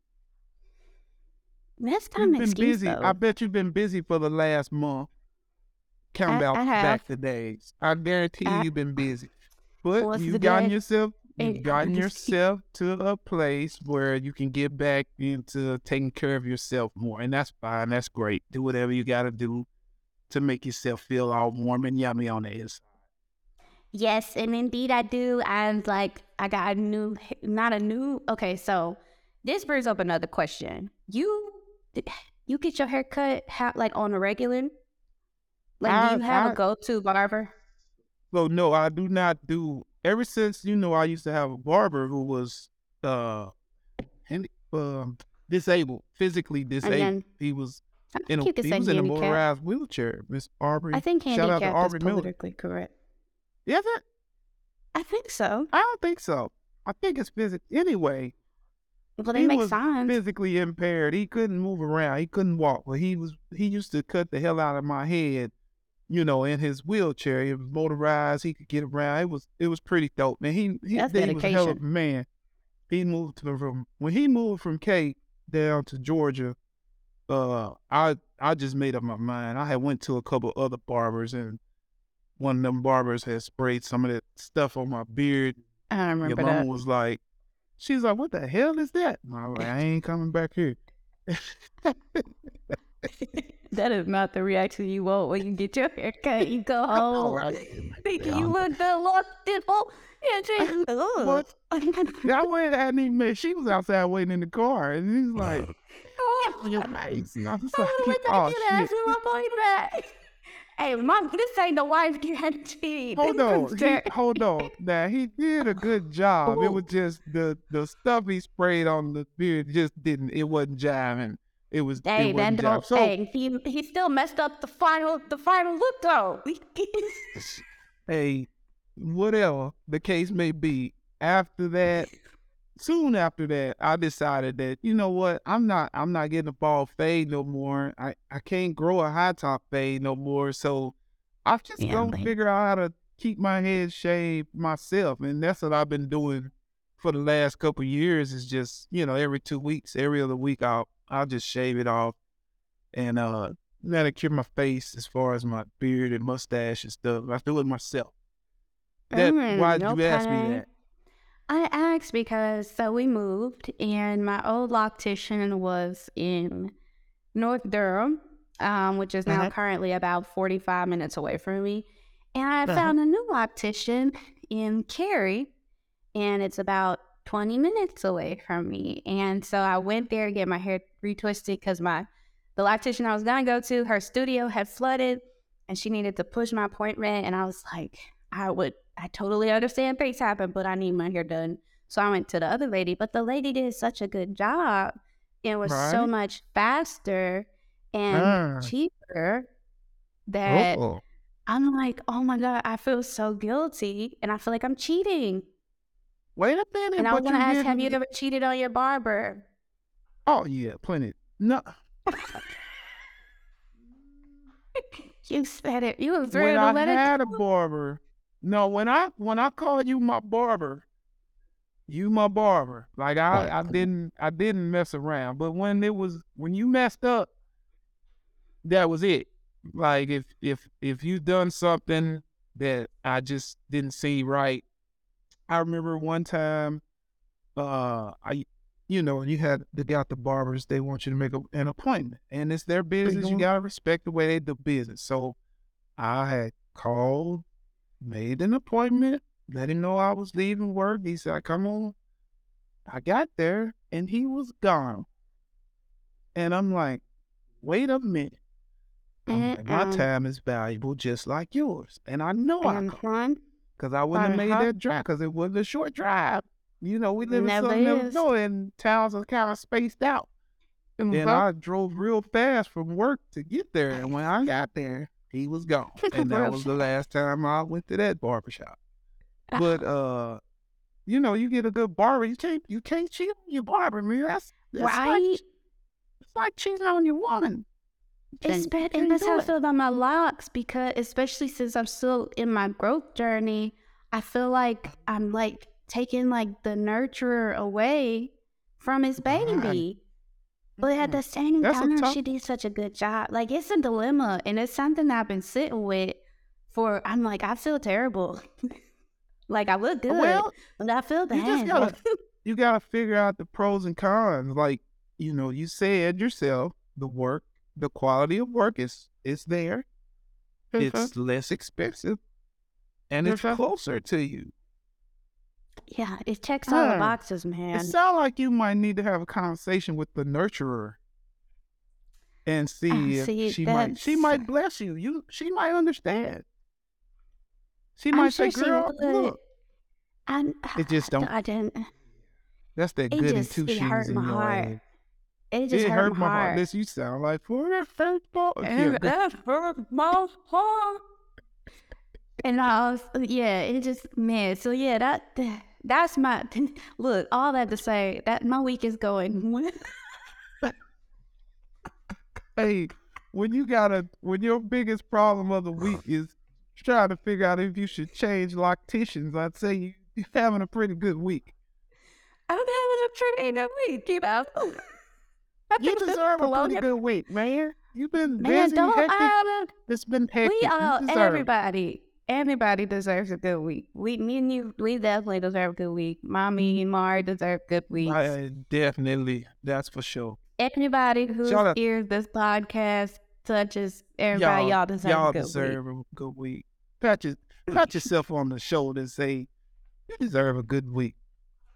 Speaker 1: That's
Speaker 2: You've
Speaker 1: kind of
Speaker 2: been
Speaker 1: excuse
Speaker 2: busy.
Speaker 1: though.
Speaker 2: I bet you've been busy for the last month. Count
Speaker 1: I- I
Speaker 2: back the days. I guarantee you,
Speaker 1: I-
Speaker 2: you've been busy. But you've gotten
Speaker 1: day?
Speaker 2: yourself, you've gotten yourself to a place where you can get back into taking care of yourself more, and that's fine. That's great. Do whatever you got to do to make yourself feel all warm and yummy on the inside.
Speaker 1: Yes, and indeed I do. I'm like, I got a new, not a new. Okay, so this brings up another question. You, you get your hair cut how, like on a regular? Like,
Speaker 2: I-
Speaker 1: do you have a
Speaker 2: I-
Speaker 1: go-to barber?
Speaker 2: So no, I do not do. Ever since you know, I used to have a barber who was uh, um, disabled, physically disabled.
Speaker 1: then-
Speaker 2: he was in a he was in a motorized wheelchair. Miss Aubrey.
Speaker 1: I think
Speaker 2: Shout out to Aubrey Miller.
Speaker 1: politically correct.
Speaker 2: Is it?
Speaker 1: I think so.
Speaker 2: I don't think so. I think it's physical. Anyway,
Speaker 1: Well, they
Speaker 2: he
Speaker 1: make
Speaker 2: was
Speaker 1: signs.
Speaker 2: physically impaired. He couldn't move around. He couldn't walk. But he was. He used to cut the hell out of my head. You know, in his wheelchair, he was motorized. He could get around. It was. It was pretty dope, man. He he,
Speaker 1: That's
Speaker 2: he was a hell of a man. He moved to the room when he moved from Cape down to Georgia. Uh, I I just made up my mind. I had went to a couple other barbers, and one of them barbers had sprayed some of that stuff on my beard.
Speaker 1: I
Speaker 2: Your
Speaker 1: remember
Speaker 2: mom
Speaker 1: that.
Speaker 2: was like, she's like, what the hell is that? I like, I ain't coming back here.
Speaker 1: that is not the reaction you want when you get your hair cut. You go home thinking you look delightful. Yeah, just, ugh.
Speaker 2: What? I went, I even met, she was outside waiting in the car. And he's like,
Speaker 1: Oh,
Speaker 2: your face. I was
Speaker 1: oh,
Speaker 2: like, oh,
Speaker 1: I
Speaker 2: shit.
Speaker 1: my body back. Hey, mom, this ain't the wife guarantee.
Speaker 2: Hold on, he, hold on. Now he did a good job. It
Speaker 1: oh.
Speaker 2: was just the the stuff he sprayed on the beard just didn't. It wasn't jiving. It was.
Speaker 1: Hey,
Speaker 2: it wasn't
Speaker 1: don't.
Speaker 2: So
Speaker 1: hey, he he still messed up the final the final look though.
Speaker 2: hey, whatever the case may be, after that, soon after that, I decided that you know what, I'm not, I'm not getting a ball fade no more. I, I can't grow a high top fade no more. So I'm just
Speaker 1: Yeah,
Speaker 2: gonna
Speaker 1: like-
Speaker 2: figure out how to keep my head shaved myself, and that's what I've been doing for the last couple years. Is just you know every two weeks, every other week, I'll I'll just shave it off, and uh manicure my face as far as my beard and mustache and stuff. I do it myself. That
Speaker 1: Mm,
Speaker 2: why did you ask me that?
Speaker 1: I asked because so we moved and my old loctician was in North Durham, um, which is now
Speaker 2: Uh-huh.
Speaker 1: currently about 45 minutes away from me. And I
Speaker 2: Uh-huh.
Speaker 1: found a new loctician in Cary, and it's about 20 minutes away from me. And so I went there to get my hair retwisted because my the loctician I was gonna go to, her studio had flooded and she needed to push my appointment. And I was like, I would, I totally understand things happen, but I need my hair done. So I went to the other lady, but the lady did such a good job. It was so much faster and
Speaker 2: Ah.
Speaker 1: cheaper that
Speaker 2: Uh-oh.
Speaker 1: I'm like, oh my God, I feel so guilty and I feel like I'm cheating.
Speaker 2: Wait a minute.
Speaker 1: And I was gonna ask, have you ever cheated on your barber?
Speaker 2: Oh yeah, plenty. No,
Speaker 1: You said it. You was
Speaker 2: when
Speaker 1: ready to
Speaker 2: I
Speaker 1: let it
Speaker 2: had a barber. No, when I when I call you my barber, you my barber. Like I, oh,
Speaker 1: I
Speaker 2: didn't I didn't mess around. But when it was when you messed up, that was it. Like if if if you done something that I just didn't see right. I remember one time, uh, I you know when you had they got the barbers. They want you to make a, an appointment, and it's their business. You gotta respect the way they do business. So I had called, made an appointment, let him know I was leaving work. He said, "Come on." I got there, and he was gone. And I'm like, "Wait a minute." Like, my time is valuable, just like yours, and I know I called
Speaker 1: one,
Speaker 2: because I wouldn't have made
Speaker 1: Uh-huh.
Speaker 2: that drive because it was a short drive. You know, we live in
Speaker 1: Never
Speaker 2: Southern
Speaker 1: is.
Speaker 2: Illinois, and towns are kind of spaced out. And
Speaker 1: Mhm.
Speaker 2: I drove real fast from work to get there, and when I got there, he was gone, and that was the last time I went to that barbershop. But uh, you know, you get a good barber, you can't you can't cheat on your barber, man. That's, that's like,
Speaker 1: right?
Speaker 2: it's like cheating on your woman. You
Speaker 1: It's
Speaker 2: you
Speaker 1: and that's how I feel about my locks because, especially since I'm still in my growth journey, I feel like I'm like taking like the nurturer away from his baby. But at
Speaker 2: Mm.
Speaker 1: the same
Speaker 2: That's
Speaker 1: time,
Speaker 2: tough-
Speaker 1: she did such a good job. Like it's a dilemma, and it's something I've been sitting with for. I'm like, I feel terrible. like I look good,
Speaker 2: Well,
Speaker 1: but I feel
Speaker 2: you
Speaker 1: bad.
Speaker 2: just gotta you gotta figure out the pros and cons. Like, you know, you said yourself, the work, the quality of work is is there. It's less expensive and it's
Speaker 1: Mhm.
Speaker 2: closer to you.
Speaker 1: yeah, it checks all the boxes, man.
Speaker 2: It sounds like you might need to have a conversation with the nurturer and see if
Speaker 1: see,
Speaker 2: she might she might bless you. You she might understand. She
Speaker 1: I'm
Speaker 2: might
Speaker 1: sure
Speaker 2: say,
Speaker 1: she
Speaker 2: girl,
Speaker 1: would.
Speaker 2: look,
Speaker 1: I,
Speaker 2: It just don't-
Speaker 1: I didn't.
Speaker 2: that's that
Speaker 1: It
Speaker 2: goody
Speaker 1: just-
Speaker 2: two
Speaker 1: it
Speaker 2: shoes
Speaker 1: hurt
Speaker 2: in
Speaker 1: my
Speaker 2: your
Speaker 1: heart.
Speaker 2: Head.
Speaker 1: It just
Speaker 2: It
Speaker 1: hurt, my heart.
Speaker 2: Listen, you sound like for the first ball.
Speaker 1: And hurt my heart. And I was, yeah, it just man. So yeah, that that's my look. All that to say that my week is going.
Speaker 2: hey, when you got a when your biggest problem of the week is trying to figure out if you should change locticians, I'd say you, you're having a pretty good week.
Speaker 1: I'm having a pretty good week, you know.
Speaker 2: You deserve a pretty good week, man. You've been
Speaker 1: Man,
Speaker 2: busy, hectic. It's been hectic.
Speaker 1: We all, everybody, everybody deserves a good week. We, me and you, we definitely deserve a good week. Mommy mm-hmm. and Mari deserve good weeks.
Speaker 2: I- uh, definitely, that's for sure.
Speaker 1: Everybody who
Speaker 2: out-
Speaker 1: hears this podcast touches everybody. Y'all, deserve
Speaker 2: y'all
Speaker 1: a good
Speaker 2: deserve
Speaker 1: week.
Speaker 2: a good week. Pat, your, pat yourself on the shoulder and say, you deserve a good week.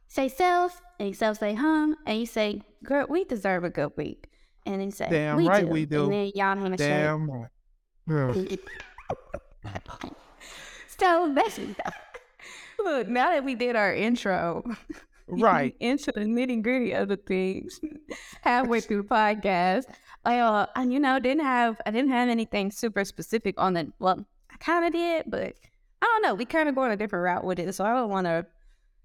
Speaker 1: Say self, and you self say hum, and you say, girl, we deserve a good week. And then say,
Speaker 2: Damn
Speaker 1: we
Speaker 2: right
Speaker 1: do.
Speaker 2: we do.
Speaker 1: And then y'all want to
Speaker 2: Damn right. Yeah.
Speaker 1: say, so that's look. Now that we did our intro,
Speaker 2: Right.
Speaker 1: into the nitty gritty of the things halfway through the podcast. I, uh, and you know, didn't have I didn't have anything super specific on the. Well, I kind of did, but I don't know. We kind of going a different route with it, so I don't want to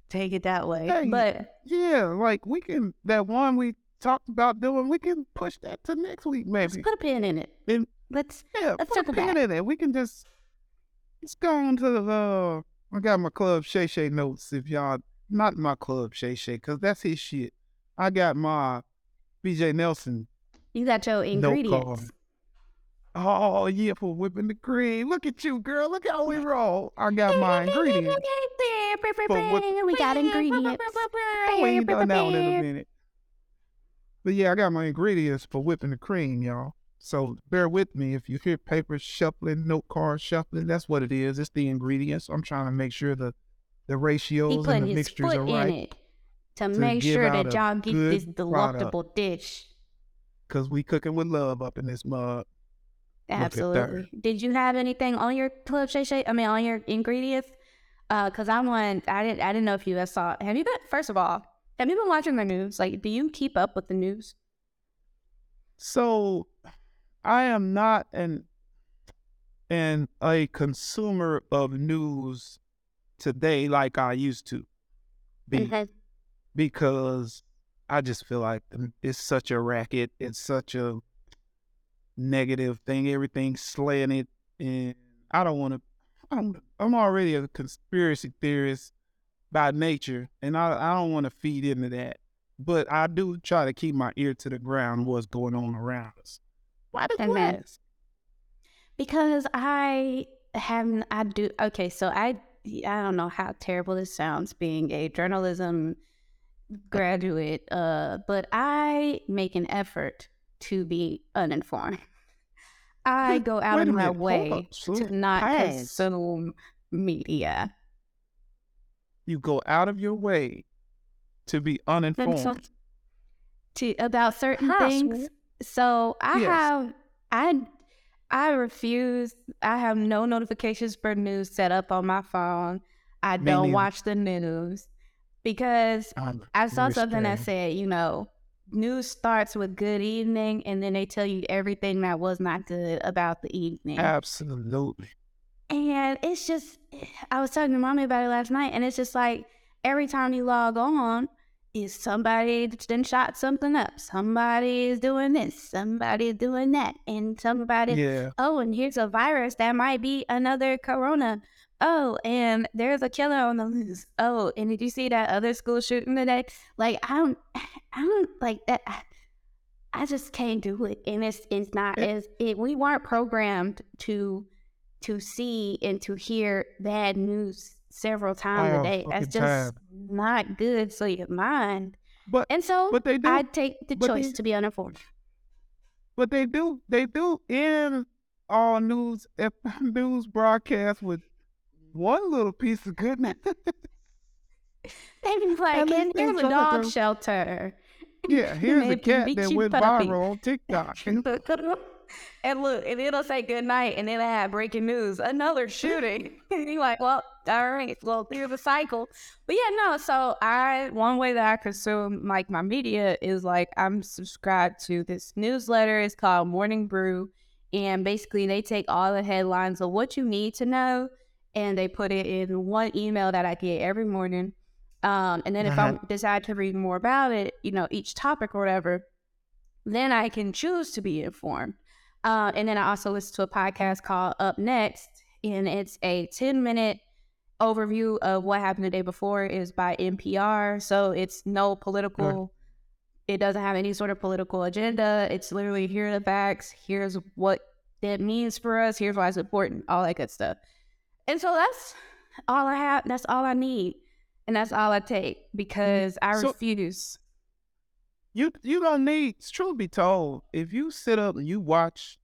Speaker 1: take it that way.
Speaker 2: Hey,
Speaker 1: but
Speaker 2: Yeah, like we can that one we talked about doing, we can push that to next week
Speaker 1: let's
Speaker 2: maybe.
Speaker 1: put a pin in it.
Speaker 2: And-
Speaker 1: Let's
Speaker 2: Yeah,
Speaker 1: let's
Speaker 2: put a pin in it. We can just let's go on to the uh I got my club Shay Shay notes if y'all not my club Shay Shay, because that's his shit. I got my BJ Nelson
Speaker 1: you got your ingredients.
Speaker 2: Oh yeah, for whipping the cream. Look at you, girl. Look how we roll. I got my ingredients.
Speaker 1: We got ingredients.
Speaker 2: We ain't done that one in a minute. But yeah, I got my ingredients for whipping the cream, y'all. So bear with me if you hear paper shuffling, note cards shuffling. That's what it is. It's the ingredients. I'm trying to make sure the the ratios and the mixtures are right.
Speaker 1: to,
Speaker 2: to
Speaker 1: make sure that y'all get this
Speaker 2: product.
Speaker 1: delectable dish.
Speaker 2: Cause we cooking with love up in this mug. At that.
Speaker 1: Absolutely. Did you have anything on your club shay shay? I mean, on your ingredients? Uh, cause I want. I didn't. I didn't know if you guys saw. Have you been? First of all, have you been watching the news? Like, do you keep up with the news?
Speaker 2: So I am not an an a consumer of news today like I used to be
Speaker 1: Mhm.
Speaker 2: because I just feel like it's such a racket. It's such a negative thing. Everything's slanted, and I don't want to. I'm I'm already a conspiracy theorist by nature, and I I don't want to feed into that. But I do try to keep my ear to the ground. What's going on around us? Why did you ask?
Speaker 1: Because I haven't. I do. Okay, so I. I don't know how terrible this sounds, being a journalism graduate. Uh, but I make an effort to be uninformed. I go out
Speaker 2: wait
Speaker 1: of my
Speaker 2: minute,
Speaker 1: way to not consume media.
Speaker 2: You go out of your way to be uninformed.
Speaker 1: so- to about certain
Speaker 2: How,
Speaker 1: things.
Speaker 2: Swoop?
Speaker 1: So I
Speaker 2: Yes.
Speaker 1: have I I refuse. I have no notifications for news set up on my phone. I
Speaker 2: Me
Speaker 1: don't
Speaker 2: neither.
Speaker 1: watch the news because
Speaker 2: I'm
Speaker 1: I saw something that said, you know, news starts with good evening and then they tell you everything that was not good about the evening.
Speaker 2: Absolutely.
Speaker 1: And it's just, I was talking to mommy about it last night, and it's just like every time you log on, is somebody that's then shot something up. Somebody is doing this. Somebody is doing that. And somebody,
Speaker 2: Yeah.
Speaker 1: oh, and here's a virus that might be another corona. Oh, and there's a killer on the loose. Oh, and did you see that other school shooting today? Like, I don't, I don't like that. I- I just can't do it, and it's it's not as it. We weren't programmed to to see and to hear bad news several times a day. That's just not good for your mind.
Speaker 2: But
Speaker 1: And so
Speaker 2: but they do
Speaker 1: I take the choice
Speaker 2: they-
Speaker 1: to be uninformed.
Speaker 2: but they do they do end all news news broadcast with one little piece of goodness.
Speaker 1: Be like, and here's a dog
Speaker 2: to-
Speaker 1: shelter.
Speaker 2: yeah, here's a cat that went viral on TikTok.
Speaker 1: and look, and it'll say good night, and then I have breaking news, another shooting. and you're like, well, all right, well, here's a cycle. But yeah, no. So I, one way that I consume like my media is like I'm subscribed to this newsletter. It's called Morning Brew, and basically they take all the headlines of what you need to know, and they put it in one email that I get every morning. Um, and then if I decide to read more about it, you know, each topic or whatever, then I can choose to be informed. Uh, and then I also listen to a podcast called Up Next, and it's a 10 minute overview of what happened the day before. is by NPR. So it's no political, it doesn't have any sort of political agenda. It's literally here are the facts, here's what that means for us, here's why it's important, all that good stuff. And so that's all I have, that's all I need. And that's all I take mm-hmm. because I
Speaker 2: So-
Speaker 1: refuse.
Speaker 2: You you don't need truth be told, if you sit up and you watch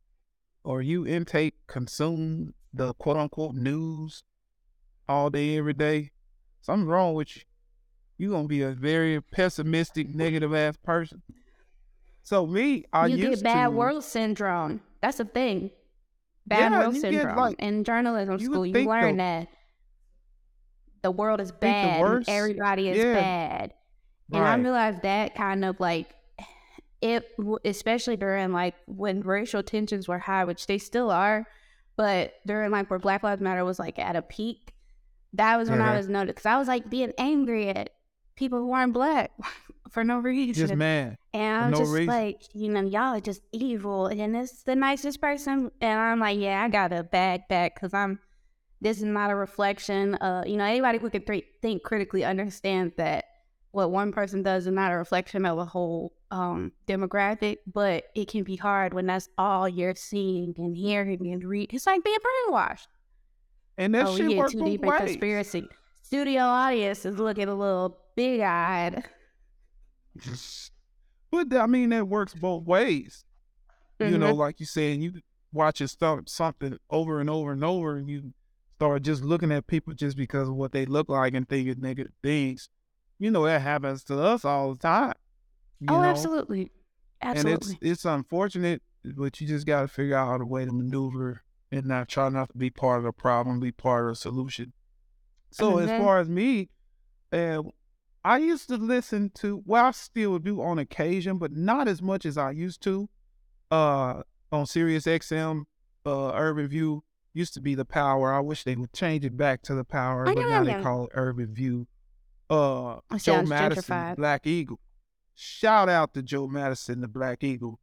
Speaker 2: or you intake consume the quote unquote news all day every day, something's wrong with you. You're gonna be a very pessimistic, negative ass person. So me, I
Speaker 1: you get bad
Speaker 2: to
Speaker 1: world syndrome. That's a thing. Bad
Speaker 2: Yeah,
Speaker 1: Rose
Speaker 2: you get,
Speaker 1: syndrome.
Speaker 2: like-
Speaker 1: In journalism
Speaker 2: you
Speaker 1: school, you learn
Speaker 2: the-
Speaker 1: that the world is bad everybody is
Speaker 2: yeah.
Speaker 1: bad. And I realized that kind of like it, especially during like when racial tensions were high, which they still are, but during like where Black Lives Matter was like at a peak, that was when I
Speaker 2: Mhm.
Speaker 1: was noticed because I was like being angry at people who aren't black for no reason.
Speaker 2: Just mad.
Speaker 1: And I'm
Speaker 2: no
Speaker 1: just
Speaker 2: reason.
Speaker 1: like, you know, y'all are just evil. And it's the nicest person. And I'm like, yeah, I got to back back because I'm, this is not a reflection. Uh, you know, anybody who can th- think critically understands that what one person does is not a reflection of a whole um, demographic, but it can be hard when that's all you're seeing and hearing and read. It's like being brainwashed.
Speaker 2: And that
Speaker 1: oh,
Speaker 2: shit
Speaker 1: we get too deep in conspiracy. Studio audience is looking a little big eyed.
Speaker 2: But I mean, that works both ways. You
Speaker 1: Mm-hmm.
Speaker 2: know, like you saying, you watching stuff something over and over and over, and you start just looking at people just because of what they look like and thinking negative things. You know, that happens to us all the time.
Speaker 1: oh,
Speaker 2: know?
Speaker 1: absolutely. Absolutely.
Speaker 2: And it's it's unfortunate, but you just got to figure out a way to maneuver and not try not to be part of the problem, be part of the solution. So as
Speaker 1: Mhm.
Speaker 2: far as me, uh, I used to listen to. Well, I still do on occasion, but not as much as I used to. Uh, on Sirius XM, uh, Urban View used to be the Power. I wish they would change it back to the Power,
Speaker 1: I
Speaker 2: but now they call it Urban View. Uh,
Speaker 1: It
Speaker 2: Joe Madison,
Speaker 1: gentrified.
Speaker 2: Black Eagle. Shout out to Joe Madison, the Black Eagle.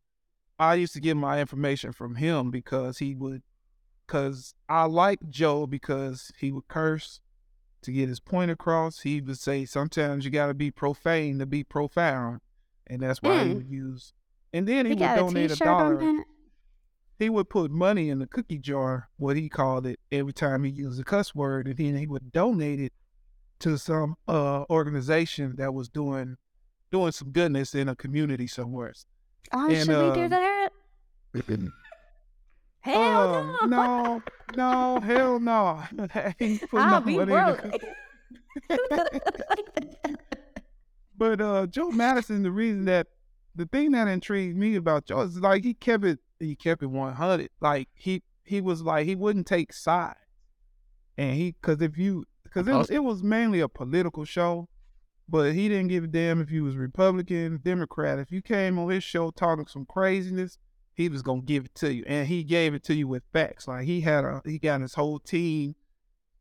Speaker 2: I used to get my information from him because he would, because I like Joe because he would curse to get his point across. He would say sometimes you got to be profane to be profound, and that's why he
Speaker 1: Mm.
Speaker 2: would use. And then he
Speaker 1: he
Speaker 2: would donate a
Speaker 1: a
Speaker 2: dollar. He would put money in the cookie jar, what he called it, every time he used a cuss word, and then he would donate it to some uh organization that was doing doing some goodness in a community somewhere.
Speaker 1: Oh,
Speaker 2: And,
Speaker 1: should we do
Speaker 2: um,
Speaker 1: that? Hell
Speaker 2: Um,
Speaker 1: no.
Speaker 2: no, no, hell no. I ain't putting
Speaker 1: I'll
Speaker 2: no
Speaker 1: be
Speaker 2: money
Speaker 1: broke.
Speaker 2: But uh, Joe Madison, the reason that the thing that intrigued me about Joe is like he kept it, he kept it one hundred. Like he he was like he wouldn't take sides, and he because if you because it was it was mainly a political show, but he didn't give a damn if you was Republican, Democrat. If you came on his show talking some craziness, he was gonna give it to you, and he gave it to you with facts. Like he had a he got his whole team.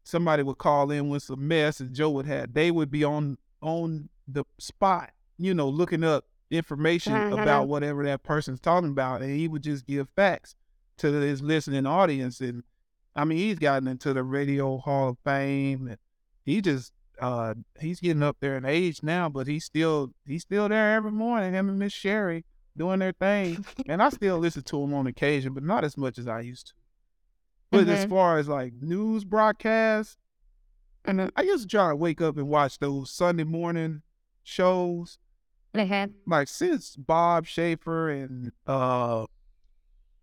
Speaker 2: Somebody would call in with some mess, and Joe would have they would be on on the spot, you know, looking up information
Speaker 1: Mhm.
Speaker 2: about whatever that person's talking about, and he would just give facts to his listening audience. And I mean, he's gotten into the Radio Hall of Fame, and he just uh he's getting up there in age now, but he's still he's still there every morning. Him and Miss Sherry doing their thing, and I still listen to them on occasion, but not as much as I used to. But as
Speaker 1: Mhm.
Speaker 2: far as like news broadcasts, and then I used to try to wake up and watch those Sunday morning shows.
Speaker 1: Mhm.
Speaker 2: Like since Bob Schieffer and uh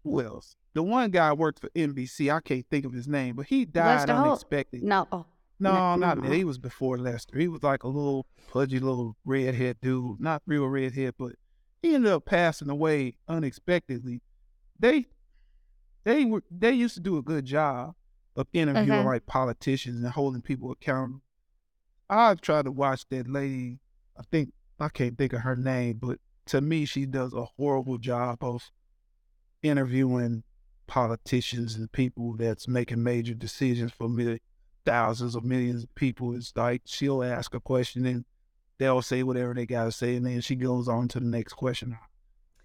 Speaker 2: who else? The one guy worked for NBC. I can't think of his name, but he died
Speaker 1: Lester Holt.
Speaker 2: unexpected.
Speaker 1: No. oh,
Speaker 2: No,
Speaker 1: No,
Speaker 2: not
Speaker 1: no.
Speaker 2: He was before Lester. He was like a little pudgy little redhead dude. Not real redhead, but he ended up passing away unexpectedly. They they were they used to do a good job of interviewing
Speaker 1: Mhm.
Speaker 2: like politicians and holding people accountable. I've tried to watch that lady. I think I can't think of her name, but to me, she does a horrible job of interviewing politicians and people that's making major decisions for mil- thousands of millions of people. It's like she'll ask a question and they'll say whatever they gotta say, and then she goes on to the next question.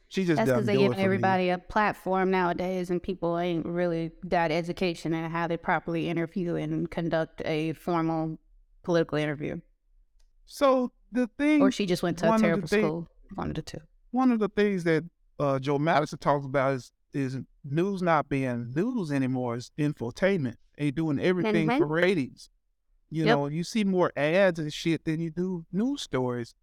Speaker 2: She just
Speaker 1: That's because they give
Speaker 2: for me.
Speaker 1: everybody a platform nowadays, and people ain't really got education in how they properly interview and conduct a formal political interview.
Speaker 2: So the thing,
Speaker 1: Or she just went to a terrible
Speaker 2: thing-
Speaker 1: school. One of the two.
Speaker 2: one of the things that uh, Joe Madison talks about is is news not being news anymore. It's infotainment. They doing everything
Speaker 1: Mhm.
Speaker 2: for ratings. You
Speaker 1: Yep.
Speaker 2: know, you see more ads and shit than you do news stories.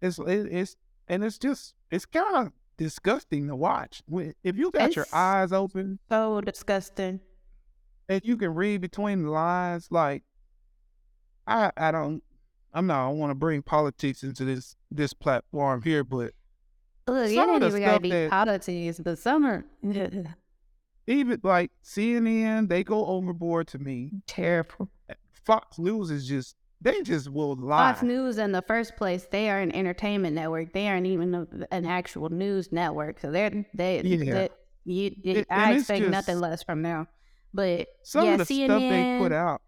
Speaker 2: It's it, it's and it's just it's kind of disgusting to watch. If you got your eyes open
Speaker 1: So disgusting.
Speaker 2: and you can read between the lines, like I I don't I'm not I don't want to bring politics into this this platform here, but
Speaker 1: Look,
Speaker 2: Some
Speaker 1: you
Speaker 2: of the
Speaker 1: even
Speaker 2: stuff
Speaker 1: be
Speaker 2: that-
Speaker 1: politics, but some are.
Speaker 2: even like CNN, they go overboard to me.
Speaker 1: Terrible.
Speaker 2: Fox News is just they just will lie.
Speaker 1: Fox News, in the first place, they are an entertainment network. They aren't even a, an actual news network. So they're they.
Speaker 2: Yeah.
Speaker 1: they- you, you-
Speaker 2: It-
Speaker 1: I expect nothing less from them. But
Speaker 2: Some
Speaker 1: yeah,
Speaker 2: of the
Speaker 1: CNN,
Speaker 2: stuff they put out.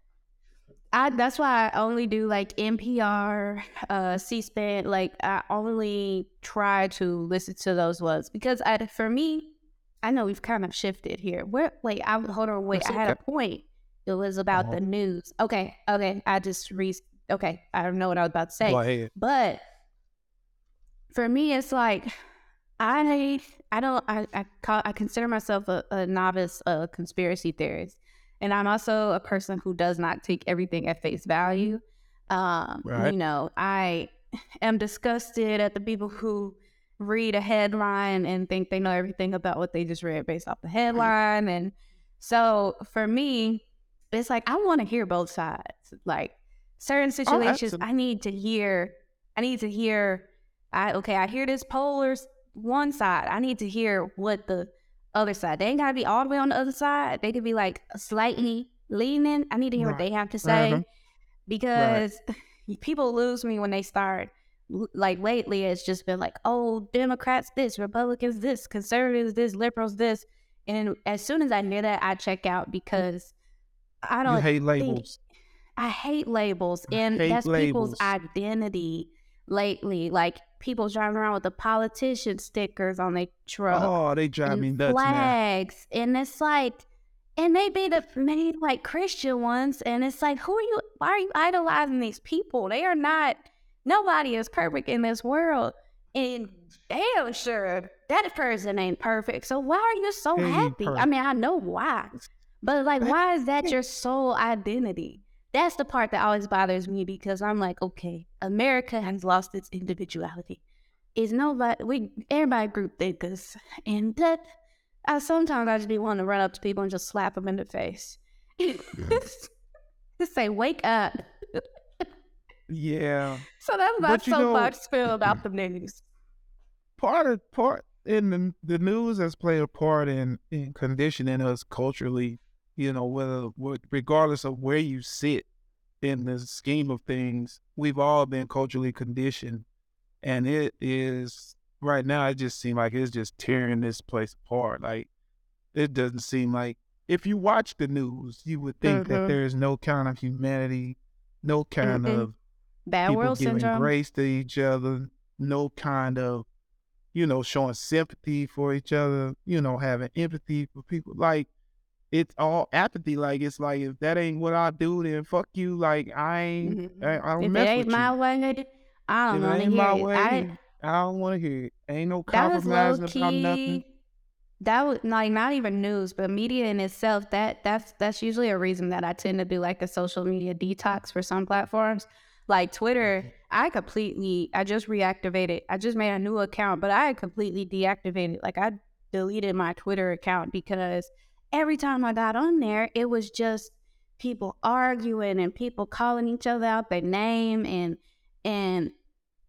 Speaker 1: I that's why I only do like NPR, uh, C-SPAN. Like I only try to listen to those ones because I, for me, I know we've kind of shifted here. Where wait, I hold on, wait,
Speaker 2: It's
Speaker 1: I had a point. It was about
Speaker 2: Uh-huh.
Speaker 1: the news. Okay, okay, I just re. Okay, I don't know what I was about to say.
Speaker 2: Go ahead.
Speaker 1: But for me, it's like I I don't I I, call, I consider myself a, a novice uh, conspiracy theorist, and I'm also a person who does not take everything at face value. Um,
Speaker 2: Right.
Speaker 1: You know, I am disgusted at the people who read a headline and think they know everything about what they just read based off the headline, and so for me, it's like I want to hear both sides. Like certain situations,
Speaker 2: absolutely.
Speaker 1: I need to hear. I need to hear. I okay. I hear this polar one side. I need to hear what the other side. They ain't gotta be all the way on the other side. They could be like slightly leaning. I need to hear what they have to say
Speaker 2: Mhm.
Speaker 1: because people lose me when they start. Like lately, it's just been like, oh, Democrats this, Republicans this, conservatives this, liberals this, and as soon as I hear that, I check out because I don't
Speaker 2: hate labels.
Speaker 1: I hate labels,
Speaker 2: I
Speaker 1: and
Speaker 2: hate
Speaker 1: that's people's identity lately. Like people driving around with the politician stickers on their truck
Speaker 2: Oh, they drive me nuts now.
Speaker 1: flags, and it's like, and they be the many like Christian ones, and it's like, who are you? Why are you idolizing these people? They are not. Nobody is perfect in this world, and damn sure that person ain't perfect. So why are you so happy? I mean, I know why, but like, why is that your sole identity? That's the part that always bothers me because I'm like, okay, America has lost its individuality. Is nobody we everybody group thinkers, and that I sometimes I just be wanting to run up to people and just slap them in the face. just say, "Wake up!"
Speaker 2: Yeah.
Speaker 1: So that's my
Speaker 2: you know-
Speaker 1: soapbox spill about the news.
Speaker 2: part of part in the, the news has played a part in in conditioning us culturally you know whether regardless of where you sit in the scheme of things we've all been culturally conditioned and it is right now it just seems like it's just tearing this place apart like it doesn't seem like if you watch the news you would think
Speaker 1: Mhm.
Speaker 2: that there is no kind of humanity no kind
Speaker 1: Mm-mm.
Speaker 2: of
Speaker 1: Bad
Speaker 2: people
Speaker 1: world
Speaker 2: giving
Speaker 1: syndrome.
Speaker 2: grace to each other, no kind of, you know, showing sympathy for each other, you know, having empathy for people. Like it's all apathy. Like it's like if that ain't what I do, then fuck you. Like I ain't,
Speaker 1: Mhm.
Speaker 2: I, I don't
Speaker 1: If it ain't
Speaker 2: with
Speaker 1: my
Speaker 2: you.
Speaker 1: way, I don't want to hear it.
Speaker 2: way,
Speaker 1: I,
Speaker 2: I don't want to hear it. Ain't no
Speaker 1: that was low
Speaker 2: compromising about nothing.
Speaker 1: That was like not even news, but media in itself. That that's that's usually a reason that I tend to do like a social media detox for some platforms, like Twitter. I completely, I just reactivated. I just made a new account, but I completely deactivated. Like I deleted my Twitter account because every time I got on there, it was just people arguing and people calling each other out their name and and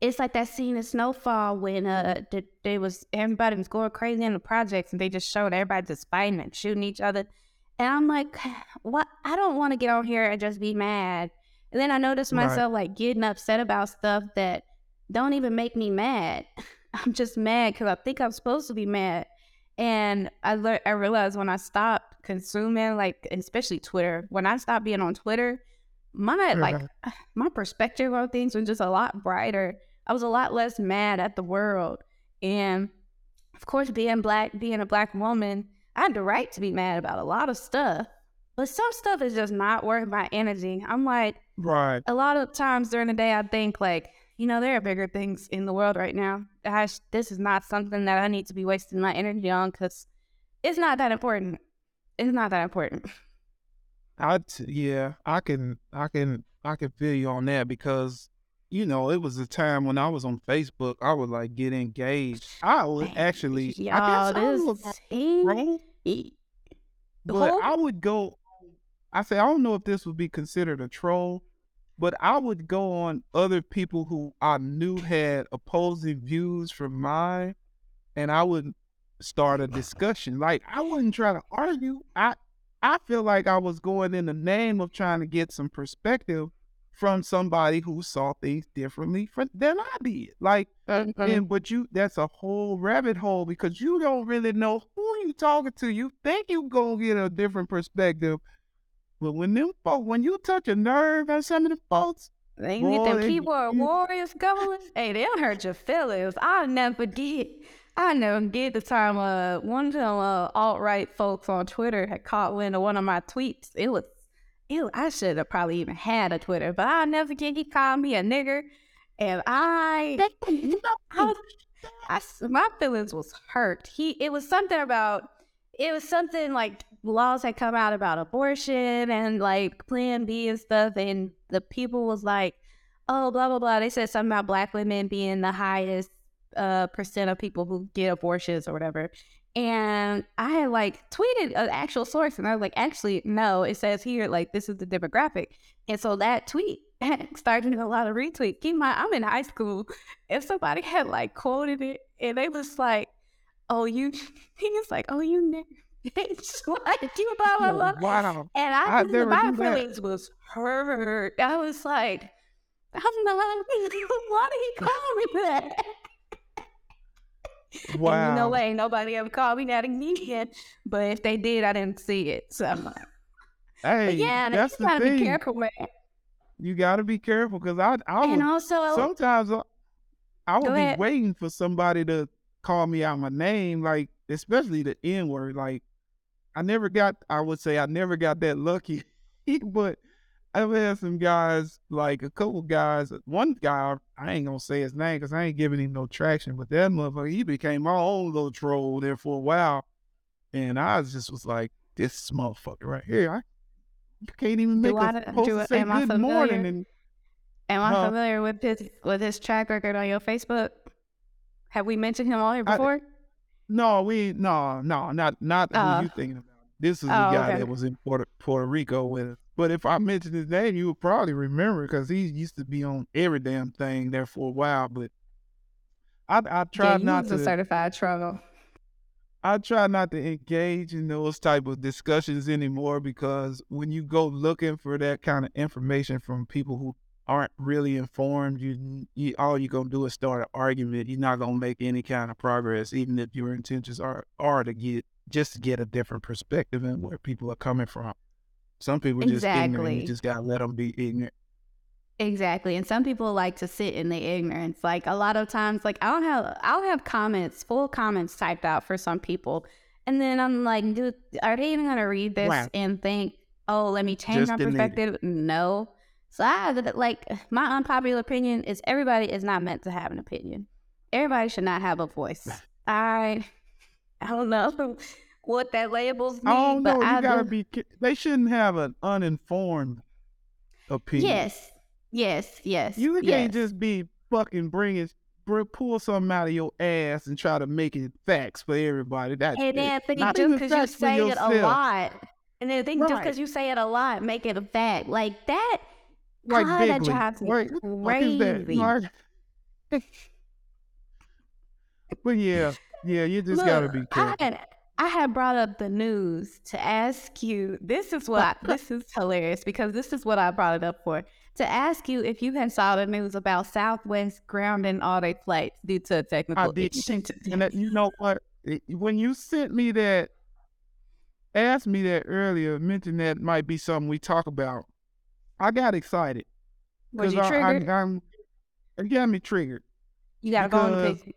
Speaker 1: it's like that scene in Snowfall when uh th- they was everybody was going crazy in the projects and they just showed everybody just fighting and shooting each other. And I'm like, what? I don't want to get on here and just be mad. And then I noticed
Speaker 2: Right.
Speaker 1: myself like getting upset about stuff that don't even make me mad. I'm just mad because I think I'm supposed to be mad. And I lear- I realized when I stopped consuming, like especially Twitter, when I stopped being on Twitter, my like mm-hmm. ah, my perspective on things was just a lot brighter. I was a lot less mad at the world. And of course, being black, being a black woman, I had the right to be mad about a lot of stuff. But some stuff is just not worth my energy. I'm like,
Speaker 2: Right.
Speaker 1: a lot of times during the day, I think like, you know, there are bigger things in the world right now. I, this is not something that I need to be wasting my energy on because it's not that important. It's not that important.
Speaker 2: I t- yeah, I can I can I can feel you on that because you know it was a time when I was on Facebook, I would like get engaged. I would actually, I
Speaker 1: Y'all,
Speaker 2: guess I
Speaker 1: this
Speaker 2: was wrong, but I would go. I say I don't know if this would be considered a troll, but I would go on other people who I knew had opposing views from mine, and I would start a discussion. Like I wasn't trying to argue. I I feel like I was going in the name of trying to get some perspective from somebody who saw things differently from, than I did. Like, and but you that's a whole rabbit hole because you don't really know who you're talking to. You think you gonna get a different perspective. But when them folk, when you touch a nerve on some of the folks,
Speaker 1: They get them keyboard warriors going. Hey, they'll hurt your feelings. I'll never forget. I never forget the time uh one of them uh, alt right folks on Twitter had caught wind of one of my tweets. It was it, I should have probably even had a Twitter, but I'll never forget he called me a nigger. And I I, I my feelings was hurt. He it was something about it was something like laws had come out about abortion and like Plan B and stuff, and the people was like, oh blah blah blah. They said something about black women being the highest uh percent of people who get abortions or whatever. And I had like tweeted an actual source, and I was like, actually, no, it says here like this is the demographic. And so that tweet started a lot of retweets. Keep mind, I'm in high school. If somebody had like quoted it, and they was like, "Oh, you," he's like, "Oh, you nigga." It's like you blah blah blah.
Speaker 2: wow.
Speaker 1: And I,
Speaker 2: I'd never
Speaker 1: my feelings was hurt. I was like, I'm not. Why did he call me that?
Speaker 2: Wow.
Speaker 1: And you know what? Ain't nobody ever called me that again. But if they did, I didn't see it. So, I'm like
Speaker 2: Hey,
Speaker 1: but yeah,
Speaker 2: that's
Speaker 1: you
Speaker 2: the
Speaker 1: gotta
Speaker 2: thing.
Speaker 1: be careful, man.
Speaker 2: You got to be careful because I, I
Speaker 1: And
Speaker 2: would
Speaker 1: also,
Speaker 2: sometimes I, I would be
Speaker 1: ahead.
Speaker 2: waiting for somebody to call me out my name, like especially the N word. Like I never got, I would say I never got that lucky, but I've had some guys, like a couple guys. One guy, I ain't gonna say his name because I ain't giving him no traction. But that motherfucker, he became my own little troll there for a while, and I just was like, this motherfucker right here, I. You can't even
Speaker 1: Do
Speaker 2: make
Speaker 1: I-
Speaker 2: a post
Speaker 1: do-
Speaker 2: to say
Speaker 1: am I
Speaker 2: good morning
Speaker 1: familiar?
Speaker 2: and
Speaker 1: am I
Speaker 2: Huh?
Speaker 1: familiar with his with his track record on your Facebook? Have we mentioned him on here
Speaker 2: I-
Speaker 1: before?
Speaker 2: No, we no, no, not not
Speaker 1: Oh.
Speaker 2: who you thinking about. This is the
Speaker 1: Oh,
Speaker 2: guy
Speaker 1: okay.
Speaker 2: that was in Puerto Puerto Rico with us. But if I mentioned his name, you would probably remember because he used to be on every damn thing there for a while. But I I try
Speaker 1: yeah,
Speaker 2: not to
Speaker 1: certified troll.
Speaker 2: I try not to engage in those type of discussions anymore because when you go looking for that kind of information from people who aren't really informed, you, you all you're gonna do is start an argument. You're not gonna make any kind of progress, even if your intentions are are to get just to get a different perspective and where people are coming from. Some people just ignorant. You just gotta let them be ignorant.
Speaker 1: Exactly. And some people like to sit in the ignorance. Like a lot of times, like I'll have I'll have comments, full comments typed out for some people. And then I'm like, dude, are they even gonna read this
Speaker 2: Wow.
Speaker 1: and think, oh, let me change
Speaker 2: Just
Speaker 1: my perspective? No. So I like my unpopular opinion is everybody is not meant to have an opinion. Everybody should not have a voice. I I don't know what that labels me,
Speaker 2: I don't know.
Speaker 1: but
Speaker 2: You
Speaker 1: I
Speaker 2: gotta
Speaker 1: do-
Speaker 2: be. They shouldn't have an uninformed opinion.
Speaker 1: Yes. Yes, yes.
Speaker 2: You
Speaker 1: yes.
Speaker 2: can't just be fucking bringing, br- pull something out of your ass and try to make it facts for everybody. That's
Speaker 1: And then think
Speaker 2: not
Speaker 1: just because you say it a lot, and then think just
Speaker 2: Right.
Speaker 1: because you say it a lot, make it a fact. Like that,
Speaker 2: like bigly.
Speaker 1: drives me
Speaker 2: Right? What is that?
Speaker 1: crazy.
Speaker 2: Like- but yeah, yeah, you just gotta be
Speaker 1: Look, I had, I had brought up the news to ask you. This is what this is hilarious because this is what I brought it up for. To ask you if you had saw the news about Southwest grounding all their flights due to a technical issue.
Speaker 2: And that, you know what? When you sent me that, asked me that earlier, mentioned that might be something we talk about. I got excited.
Speaker 1: Was you
Speaker 2: 'cause I-? I'm, it got me triggered.
Speaker 1: you gotta go on the picture.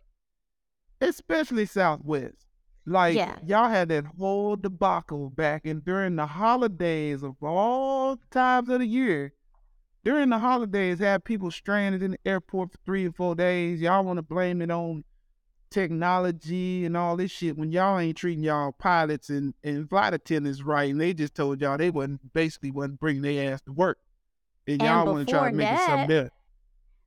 Speaker 2: especially Southwest. Like
Speaker 1: Yeah.
Speaker 2: y'all had that whole debacle back in during the holidays of all times of the year. During the holidays, had people stranded in the airport for three or four days. Y'all want to blame it on technology and all this shit when y'all ain't treating y'all pilots and, and flight attendants right, and they just told y'all they wasn't basically wasn't bringing their ass to work, and
Speaker 1: And
Speaker 2: y'all want to try to
Speaker 1: before
Speaker 2: make it something
Speaker 1: that.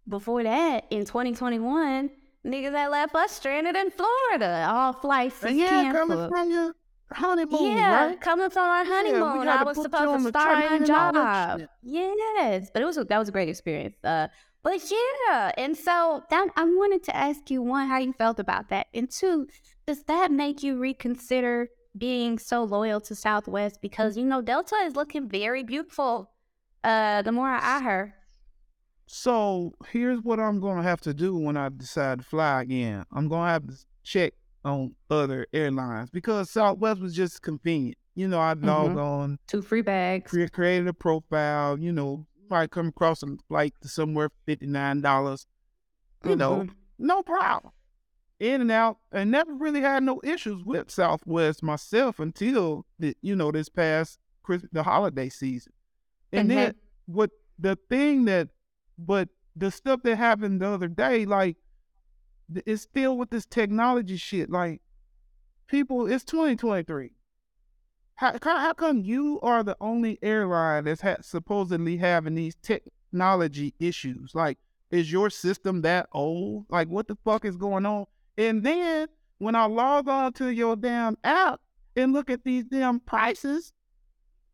Speaker 1: Before that, in 2021, niggas that left us stranded in Florida. All flights is
Speaker 2: yeah, coming from your honeymoon,
Speaker 1: Yeah,
Speaker 2: right?
Speaker 1: coming from our honeymoon,
Speaker 2: gotta
Speaker 1: I was
Speaker 2: you
Speaker 1: supposed to start my job. Yes, but it was a, that was a great experience. Uh, But yeah, and so that I wanted to ask you one, how you felt about that, and two, does that make you reconsider being so loyal to Southwest because you know Delta is looking very beautiful. Uh, the more I eye her.
Speaker 2: So here's what I'm gonna have to do when I decide to fly again. I'm gonna have to check on other airlines because Southwest was just convenient. You know, I log
Speaker 1: Mhm.
Speaker 2: on,
Speaker 1: Two free bags.
Speaker 2: cre- created a profile. You know, might come across a flight to somewhere fifty nine dollars. You know,
Speaker 1: Mhm.
Speaker 2: no problem. In and out, and never really had no issues with Southwest myself until the, you know this past Christmas, the holiday season. And
Speaker 1: Mhm.
Speaker 2: then what the thing that, but the stuff that happened the other day, like it's still with this technology shit. Like people, it's 2023. How, how, how come you are the only airline that's ha- supposedly having these technology issues? Like, is your system that old? Like, what the fuck is going on? And then when I log on to your damn app and look at these damn prices,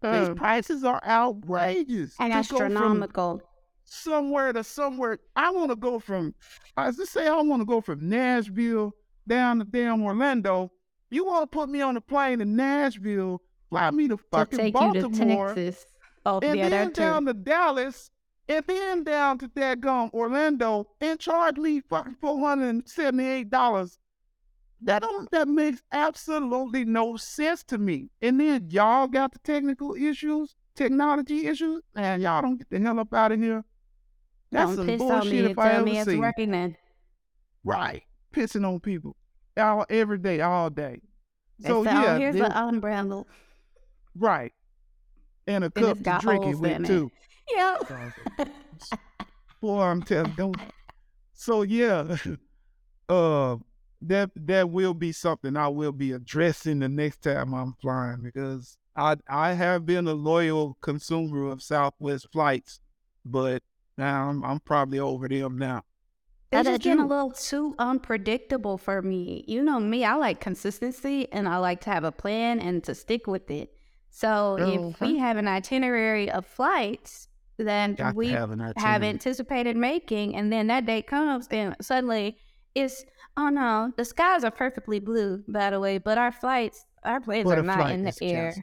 Speaker 2: these
Speaker 1: Mm.
Speaker 2: prices are outrageous.
Speaker 1: And
Speaker 2: To
Speaker 1: astronomical.
Speaker 2: somewhere to somewhere. I want to go from, as just say, I want to go from Nashville down to damn Orlando. You want to put me on a plane in Nashville, fly me to fucking
Speaker 1: take you to
Speaker 2: Baltimore,
Speaker 1: Texas. Oh,
Speaker 2: and
Speaker 1: yeah,
Speaker 2: then
Speaker 1: that too.
Speaker 2: down to Dallas, and then down to that gone Orlando, and charge me fucking four hundred and seventy-eight dollars. That don't that makes absolutely no sense to me. And then y'all got the technical issues, technology issues, and y'all don't get the hell up out of here. That's
Speaker 1: Don't
Speaker 2: some bullshit if I ever seen.
Speaker 1: working then.
Speaker 2: Right, pissing on people, all every day, all day. So
Speaker 1: So,
Speaker 2: yeah,
Speaker 1: here's the umbrella.
Speaker 2: right, and a cup to drink it with too.
Speaker 1: Yeah.
Speaker 2: Boy, I'm telling don't. So yeah, uh, that that will be something I will be addressing the next time I'm flying because I I have been a loyal consumer of Southwest flights, but now I'm I'm probably over them now.
Speaker 1: They're
Speaker 2: That's
Speaker 1: just
Speaker 2: just
Speaker 1: getting a little too unpredictable for me. You know me, I like consistency and I like to have a plan and to stick with it. So if oh,
Speaker 2: we
Speaker 1: have an itinerary of flights that
Speaker 2: Got
Speaker 1: we
Speaker 2: have
Speaker 1: have anticipated making, and then that day comes, and suddenly it's oh no, the skies are perfectly blue, by the way, but our flights, our planes are not in the air.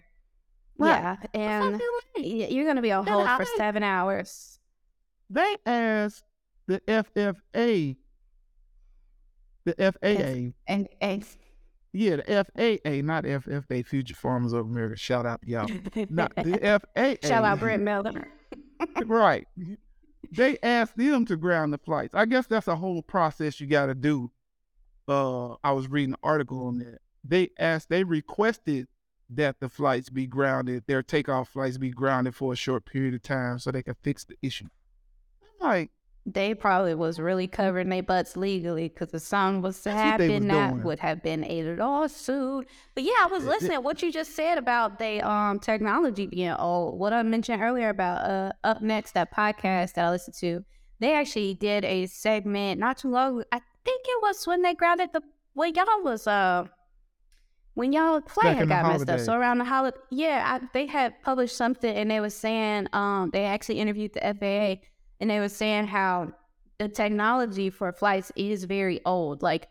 Speaker 2: Right.
Speaker 1: Yeah, and you're gonna be on hold for seven hours.
Speaker 2: They asked the FFA, the FAA,
Speaker 1: And, and
Speaker 2: yeah, the FAA, not FFA, Future Farmers of America. Shout out y'all. Not the FAA.
Speaker 1: shout out Brent Miller.
Speaker 2: right. They asked them to ground the flights. I guess that's a whole process you got to do. Uh, I was reading an article on that. They asked, they requested that the flights be grounded, their takeoff flights be grounded for a short period of time so they can fix the issue. I'm like,
Speaker 1: They probably was really covering their butts legally because if something was to
Speaker 2: That's
Speaker 1: happen,
Speaker 2: was
Speaker 1: that
Speaker 2: doing.
Speaker 1: would have been a lawsuit. But yeah, I was listening. What you just said about the um technology being old. What I mentioned earlier about uh up next that podcast that I listened to. They actually did a segment not too long. I think it was when they grounded the when y'all was uh when y'all flight
Speaker 2: Back in
Speaker 1: had got messed up. So around the holiday, yeah, I, they had published something and they were saying um they actually interviewed the FAA and they were saying how the technology for flights is very old. Like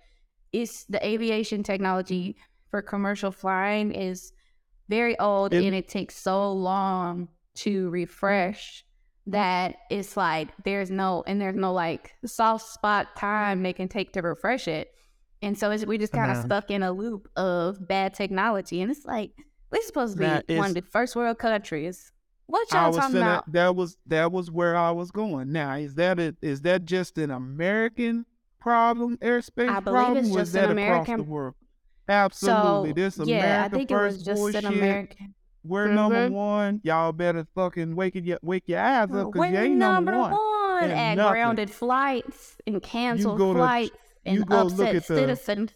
Speaker 1: it's the aviation technology for commercial flying is very old
Speaker 2: It-
Speaker 1: and it takes so long to refresh that it's like there's no and there's no like soft spot time they can take to refresh it. And so it's, we just kind of
Speaker 2: Uh-huh.
Speaker 1: stuck in a loop of bad technology. And it's like, we're supposed to be
Speaker 2: Now,
Speaker 1: one of the first world countries. What
Speaker 2: I
Speaker 1: y'all
Speaker 2: was
Speaker 1: talking
Speaker 2: finna,
Speaker 1: about?
Speaker 2: that was that was where I was going. Now, is that a, is that just an American problem, airspace
Speaker 1: I believe
Speaker 2: problem,
Speaker 1: it's
Speaker 2: or is
Speaker 1: just an
Speaker 2: that across the world? Absolutely,
Speaker 1: So,
Speaker 2: this America
Speaker 1: yeah, I think it was just
Speaker 2: bullshit.
Speaker 1: an American.
Speaker 2: We're number
Speaker 1: Mhm.
Speaker 2: one. Y'all better fucking wake your wake your eyes up because you
Speaker 1: We're
Speaker 2: ain't
Speaker 1: number
Speaker 2: number one.
Speaker 1: one
Speaker 2: And
Speaker 1: at
Speaker 2: nothing.
Speaker 1: grounded flights and canceled
Speaker 2: go to-
Speaker 1: flights and
Speaker 2: you go look
Speaker 1: upset
Speaker 2: the-
Speaker 1: citizens.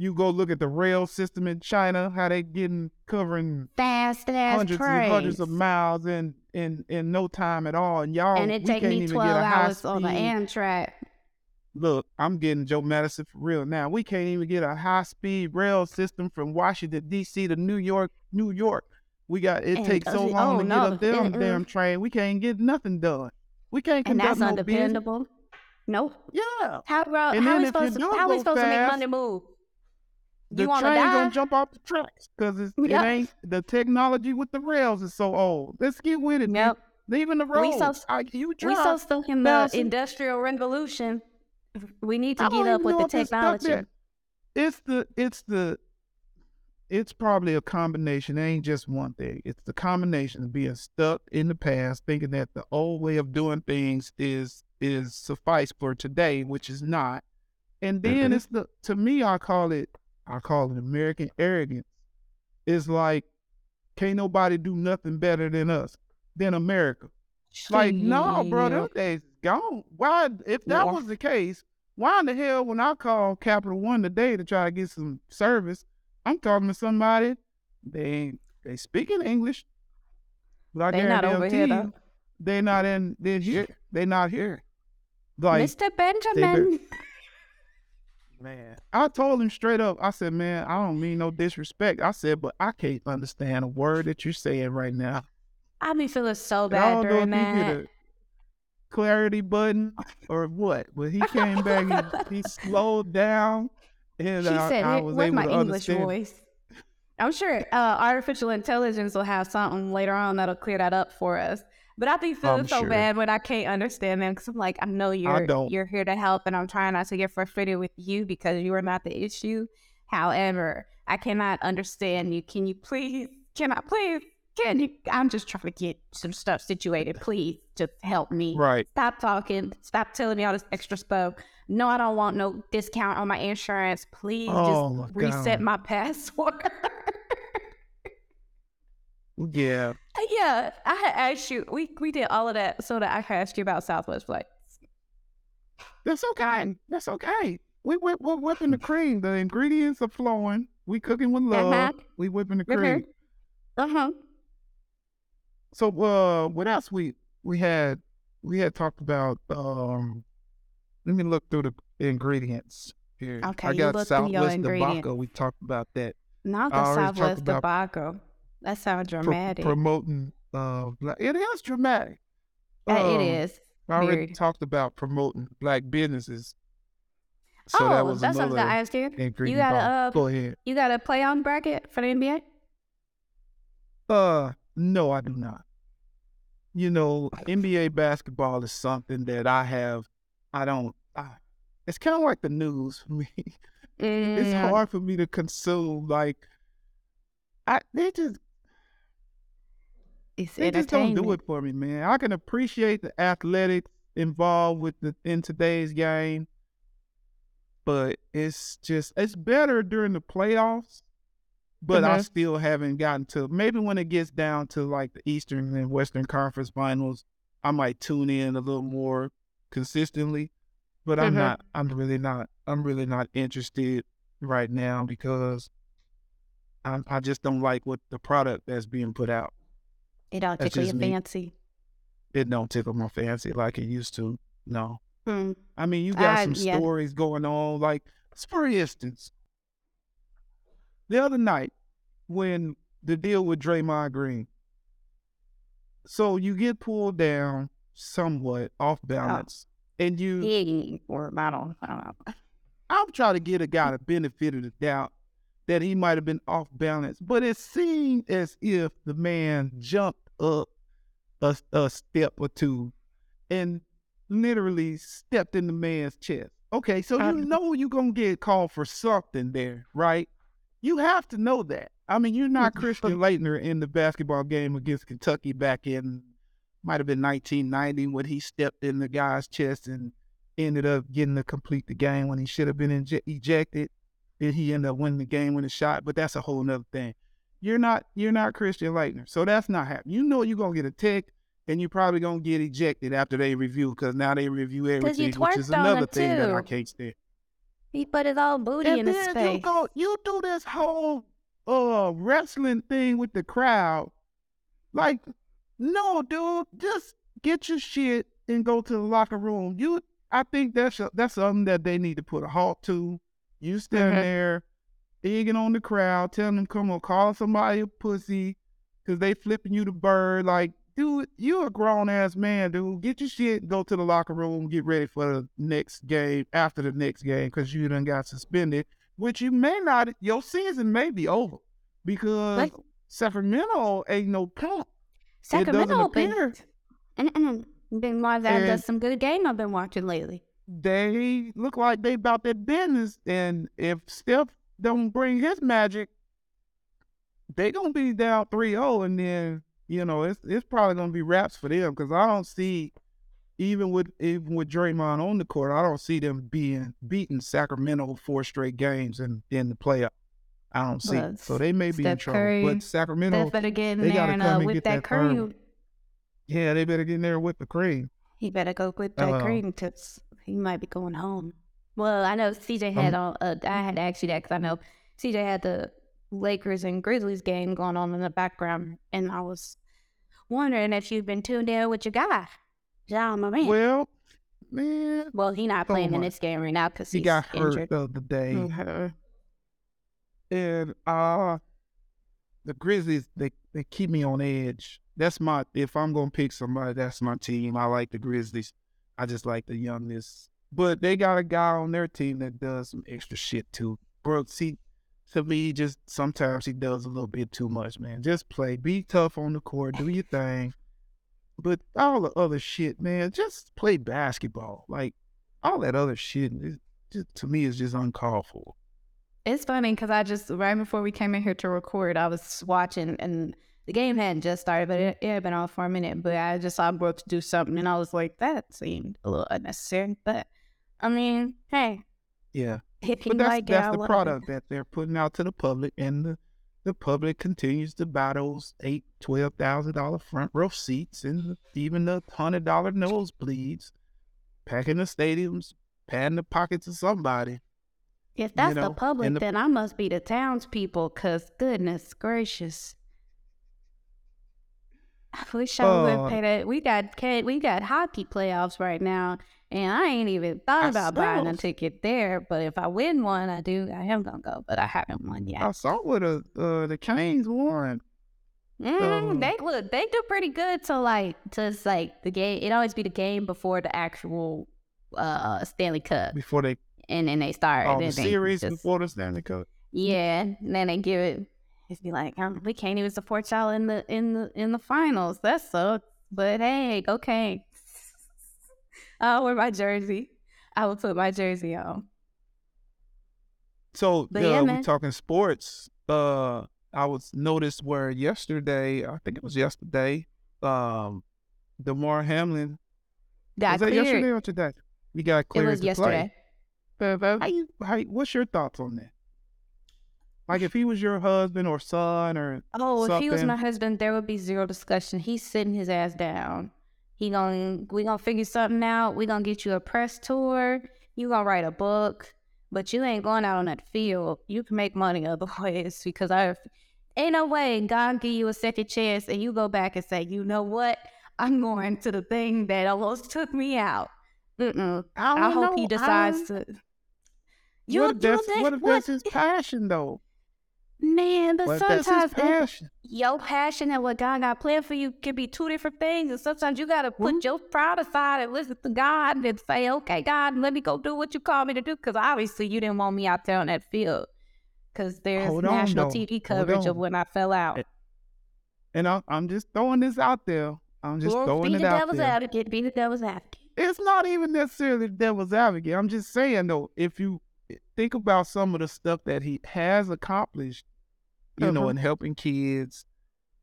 Speaker 2: You go look at the rail system in China, how they getting covering
Speaker 1: Fast
Speaker 2: hundreds
Speaker 1: trains.
Speaker 2: and hundreds of miles in in in no time at all, and y'all
Speaker 1: and it take me 12
Speaker 2: get a high
Speaker 1: hours on the Amtrak.
Speaker 2: Look, I'm getting Joe Madison for real now. We can't even get a high speed rail system from Washington D.C. to New York, New York. We got it
Speaker 1: And
Speaker 2: takes so long
Speaker 1: oh,
Speaker 2: to
Speaker 1: no,
Speaker 2: get up them
Speaker 1: mm-mm.
Speaker 2: damn train. We can't get nothing done. We can't
Speaker 1: and
Speaker 2: conduct
Speaker 1: that's
Speaker 2: no business.
Speaker 1: undependable. Nope.
Speaker 2: Yeah.
Speaker 1: How bro,
Speaker 2: And
Speaker 1: how we supposed to how we supposed to make money move?
Speaker 2: The
Speaker 1: You
Speaker 2: train gonna jump off the tracks because it
Speaker 1: Yep.
Speaker 2: ain't the technology with the rails is so old. Let's get with it.
Speaker 1: Yep.
Speaker 2: Leaving the
Speaker 1: We
Speaker 2: road.
Speaker 1: so-
Speaker 2: I, you
Speaker 1: We so stuck in the industrial revolution. We need to
Speaker 2: I
Speaker 1: get up with the
Speaker 2: if it's stuck
Speaker 1: technology.
Speaker 2: It's the it's the it's probably a combination. It ain't just one thing. It's the combination of being stuck in the past, thinking that the old way of doing things is is suffice for today, which is not. And then
Speaker 1: Mhm.
Speaker 2: it's the to me I call it I call it American arrogance. It's like can't nobody do nothing better than us than America. Like, no, bro, them days is gone. Why, if that
Speaker 1: Yeah.
Speaker 2: was the case, why in the hell when I call Capital One today to try to get some service, I'm talking to somebody, they ain't, they speaking English. But I
Speaker 1: They not over here, though.
Speaker 2: They not in, they're here. They not here. Like,
Speaker 1: Mr. Benjamin.
Speaker 2: man, I told him straight up, I said, man, I don't mean no disrespect. I said, but I can't understand a word that you're saying right now.
Speaker 1: I be feeling so
Speaker 2: I
Speaker 1: bad during that.
Speaker 2: clarity button or what, but he came back, he, he slowed down, and
Speaker 1: She
Speaker 2: I,
Speaker 1: said,
Speaker 2: I
Speaker 1: "Here-
Speaker 2: was
Speaker 1: "Where's
Speaker 2: able
Speaker 1: my English
Speaker 2: understand.
Speaker 1: voice?" I'm sure uh, artificial intelligence will have something later on that'll clear that up for us. But I be feeling so
Speaker 2: sure.
Speaker 1: bad when I can't understand them because I'm like, I know you're
Speaker 2: don't.
Speaker 1: you're here to help, and I'm trying not to get frustrated with you because you are not the issue. However, I cannot understand you. Can you please? Can I please? Can you? I'm just trying to get some stuff situated. Please, just help me.
Speaker 2: Right.
Speaker 1: Stop talking. Stop telling me all this extra stuff. No, I don't want no discount on my insurance. Please
Speaker 2: Oh,
Speaker 1: just reset
Speaker 2: God.
Speaker 1: my password.
Speaker 2: Yeah.
Speaker 1: Yeah, I had asked you. We we did all of that so that I could ask you about Southwest flights.
Speaker 2: That's okay. That's okay. We whip, we're whipping the cream. The ingredients are flowing. We cooking with love.
Speaker 1: Uh-huh.
Speaker 2: We whipping the cream.
Speaker 1: Uh huh.
Speaker 2: So, uh, what else we we had? We had talked about. Um, let me look through the ingredients here.
Speaker 1: Okay,
Speaker 2: I
Speaker 1: you
Speaker 2: got
Speaker 1: look through your
Speaker 2: Southwest
Speaker 1: ingredient.
Speaker 2: tobacco. We talked about that.
Speaker 1: Not the
Speaker 2: already talked
Speaker 1: Southwest
Speaker 2: about
Speaker 1: tobacco. That sounds
Speaker 2: Pro-
Speaker 1: dramatic.
Speaker 2: promoting. Uh, black, it is dramatic.
Speaker 1: Uh, it
Speaker 2: Um,
Speaker 1: is.
Speaker 2: I already talked about promoting black businesses. So
Speaker 1: oh,
Speaker 2: that was
Speaker 1: that's something
Speaker 2: another
Speaker 1: I asked you.
Speaker 2: ingredient.
Speaker 1: got a, uh,
Speaker 2: Go ahead.
Speaker 1: You got a play on bracket for the NBA?
Speaker 2: Uh, no, I do not. You know, NBA basketball is something that I have. I don't. I, it's kind of like the news for me. it's
Speaker 1: Mm,
Speaker 2: hard for me to consume. Like, I they just
Speaker 1: It's
Speaker 2: they just don't do it for me, man. I can appreciate the athletics involved with the in today's game, but it's just it's better during the playoffs. But I
Speaker 1: Mhm.
Speaker 2: still haven't gotten to maybe when it gets down to like the Eastern and Western Conference Finals, I might tune in a little more consistently. But I'm
Speaker 1: Mhm.
Speaker 2: not. I'm really not. I'm really not interested right now because I I just don't like what the product that's being put out.
Speaker 1: It don't tickle your
Speaker 2: me.
Speaker 1: fancy.
Speaker 2: it don't tickle my fancy like it used to. No.
Speaker 1: Hmm.
Speaker 2: I mean, you got
Speaker 1: I-
Speaker 2: some
Speaker 1: yeah.
Speaker 2: stories going on. Like, for instance, the other night when the deal with Draymond Green. So you get pulled down somewhat off balance, and you.
Speaker 1: Yeah, or I don't, I don't know.
Speaker 2: I'm trying to get a guy the benefit of the doubt that he might have been off balance, but it seemed as if the man jumped up a, a step or two and literally stepped in the man's chest. Okay, so you know you're gonna get called for something there, right? You have to know that. I mean, you're not mm-hmm. Christian Laettner in the basketball game against Kentucky back in might have been 1990 when he stepped in the guy's chest and ended up getting to complete the game when he should have been inje- ejected. Then he ended up winning the game with a shot, but that's a whole nother thing. You're not you're not Christian Laettner, so that's not happening. You know you're gonna get a tick, and you're probably gonna get ejected after they review because now they review everything, which is another thing that I can't stand.
Speaker 1: He put his old booty
Speaker 2: And
Speaker 1: in his
Speaker 2: then you go, you do this whole uh wrestling thing with the crowd. Like, no, dude, just get your shit and go to the locker room. You, I think that's a, that's something that they need to put a halt to. You stand there, egging on the crowd, telling them, "Come on, call somebody a pussy," because they flipping you the bird. Like, dude, you a grown ass man, dude. Get your shit, go to the locker room, get ready for the next game after the next game because you done got suspended, which you may not. Your season may be over because
Speaker 1: But-
Speaker 2: Sacramento ain't no pump.
Speaker 1: Sacramento been,
Speaker 2: appear.
Speaker 1: and, and that
Speaker 2: And-
Speaker 1: does some good game I've been watching lately.
Speaker 2: They look like they about their business, and if Steph don't bring his magic, they gonna be down 3-0, and then you know it's it's probably gonna be wraps for them because I don't see even with even with Draymond on the court, I don't see them being beating Sacramento four straight games in in the playoff. I don't see.
Speaker 1: Well,
Speaker 2: it. So they may be in
Speaker 1: Steph
Speaker 2: trouble,
Speaker 1: Curry-
Speaker 2: but Sacramento,
Speaker 1: Steph better get in
Speaker 2: they
Speaker 1: there
Speaker 2: gotta
Speaker 1: and
Speaker 2: come
Speaker 1: uh,
Speaker 2: and get
Speaker 1: that
Speaker 2: that
Speaker 1: cream.
Speaker 2: yeah, they better get in there with the cream.
Speaker 1: He better go whip that
Speaker 2: Uh,
Speaker 1: cream because he might be going home. Well, I know CJ had
Speaker 2: Um,
Speaker 1: on. Uh, I had to ask you that because I know CJ had the Lakers and Grizzlies game going on in the background, and I was wondering if you've been tuned in with your guy, Ja Morant. Well,
Speaker 2: Well, man, Well,
Speaker 1: he not
Speaker 2: so
Speaker 1: playing in this game right now because
Speaker 2: he got hurt the other day.
Speaker 1: Mhm.
Speaker 2: and uh the Grizzlies they they keep me on edge. That's my if I'm gonna pick somebody, that's my team. I like the Grizzlies. I just like the youngness. But they got a guy on their team that does some extra shit too. Brooks, he to me just sometimes he does a little bit too much, man. Just play, be tough on the court, do your thing. But all the other shit, man, just play basketball. Like all that other shit just to me is just uncalled for.
Speaker 1: It's funny because I just right before we came in here to record, I was watching and the game hadn't just started, but it, it had been on for a minute. But I just saw Brooks do something, and I was like, that seemed a little unnecessary. But I mean, hey,
Speaker 2: Yeah.
Speaker 1: if you
Speaker 2: But that's
Speaker 1: like
Speaker 2: that's
Speaker 1: I
Speaker 2: the product
Speaker 1: it.
Speaker 2: that they're putting out to the public, and the, the public continues to buy those eight, twelve thousand dollar front row seats, and even the hundred dollar nosebleeds, packing the stadiums, padding the pockets of somebody.
Speaker 1: If that's
Speaker 2: know,
Speaker 1: the public,
Speaker 2: the-
Speaker 1: then I must be the townspeople. Cause goodness gracious, I wish I would
Speaker 2: Uh,
Speaker 1: pay that. We got ca- we got hockey playoffs right now, and I ain't even thought
Speaker 2: I
Speaker 1: about buying a ticket there. But if I win one, I do. I am gonna go, but I haven't won yet.
Speaker 2: I saw what uh, uh, the Canes won.
Speaker 1: Mm,
Speaker 2: um,
Speaker 1: they look, they do pretty good. So like, just like the game, it always be the game before the actual uh Stanley Cup,
Speaker 2: before they
Speaker 1: and then they start.
Speaker 2: oh, the series
Speaker 1: just-
Speaker 2: before the Stanley Cup.
Speaker 1: Yeah, and then they give it. It's be like, um, we can't even support y'all in the in the in the finals. That sucks. But hey, okay. I'll wear my jersey. I will put my jersey on.
Speaker 2: So uh,
Speaker 1: yeah,
Speaker 2: we
Speaker 1: man.
Speaker 2: talking sports. Uh, I was noticed where yesterday, I think it was yesterday, um, Damar Hamlin
Speaker 1: Got
Speaker 2: was that yesterday or today? We got clear.
Speaker 1: It
Speaker 2: cleared
Speaker 1: was yesterday.
Speaker 2: play. How you, how what's your thoughts on that? Like if he was your husband or son or
Speaker 1: Oh, if he was my husband, there would be zero discussion. He's sitting his ass down. He gonna we gonna figure something out. We gonna get you a press tour. You gonna write a book, but you ain't going out on that field. You can make money other ways because I ain't no way God give you a second chance and you go back and say, you know what? I'm going to the thing that almost took me out. Mm-mm.
Speaker 2: I,
Speaker 1: I hope he decides
Speaker 2: I,
Speaker 1: to. You
Speaker 2: what if that's, what if that's his passion though?
Speaker 1: Man? But
Speaker 2: that's
Speaker 1: sometimes it-
Speaker 2: passion?
Speaker 1: your passion and what God got planned for you can be two different things. And sometimes you got to put
Speaker 2: Mhm.
Speaker 1: your pride aside and listen to God and say, okay, God, let me go do what you call me to do. Because obviously you didn't want me out there on that field. Because there's
Speaker 2: Hold
Speaker 1: national. TV coverage of when I fell out.
Speaker 2: And I, I'm just throwing this out there. I'm just
Speaker 1: Well,
Speaker 2: throwing it
Speaker 1: the
Speaker 2: out
Speaker 1: devil's
Speaker 2: there.
Speaker 1: advocate. Be the devil's advocate.
Speaker 2: it's not even necessarily the devil's advocate. I'm just saying though, if you think about some of the stuff that he has accomplished, you know,
Speaker 1: Uh-huh.
Speaker 2: in helping kids,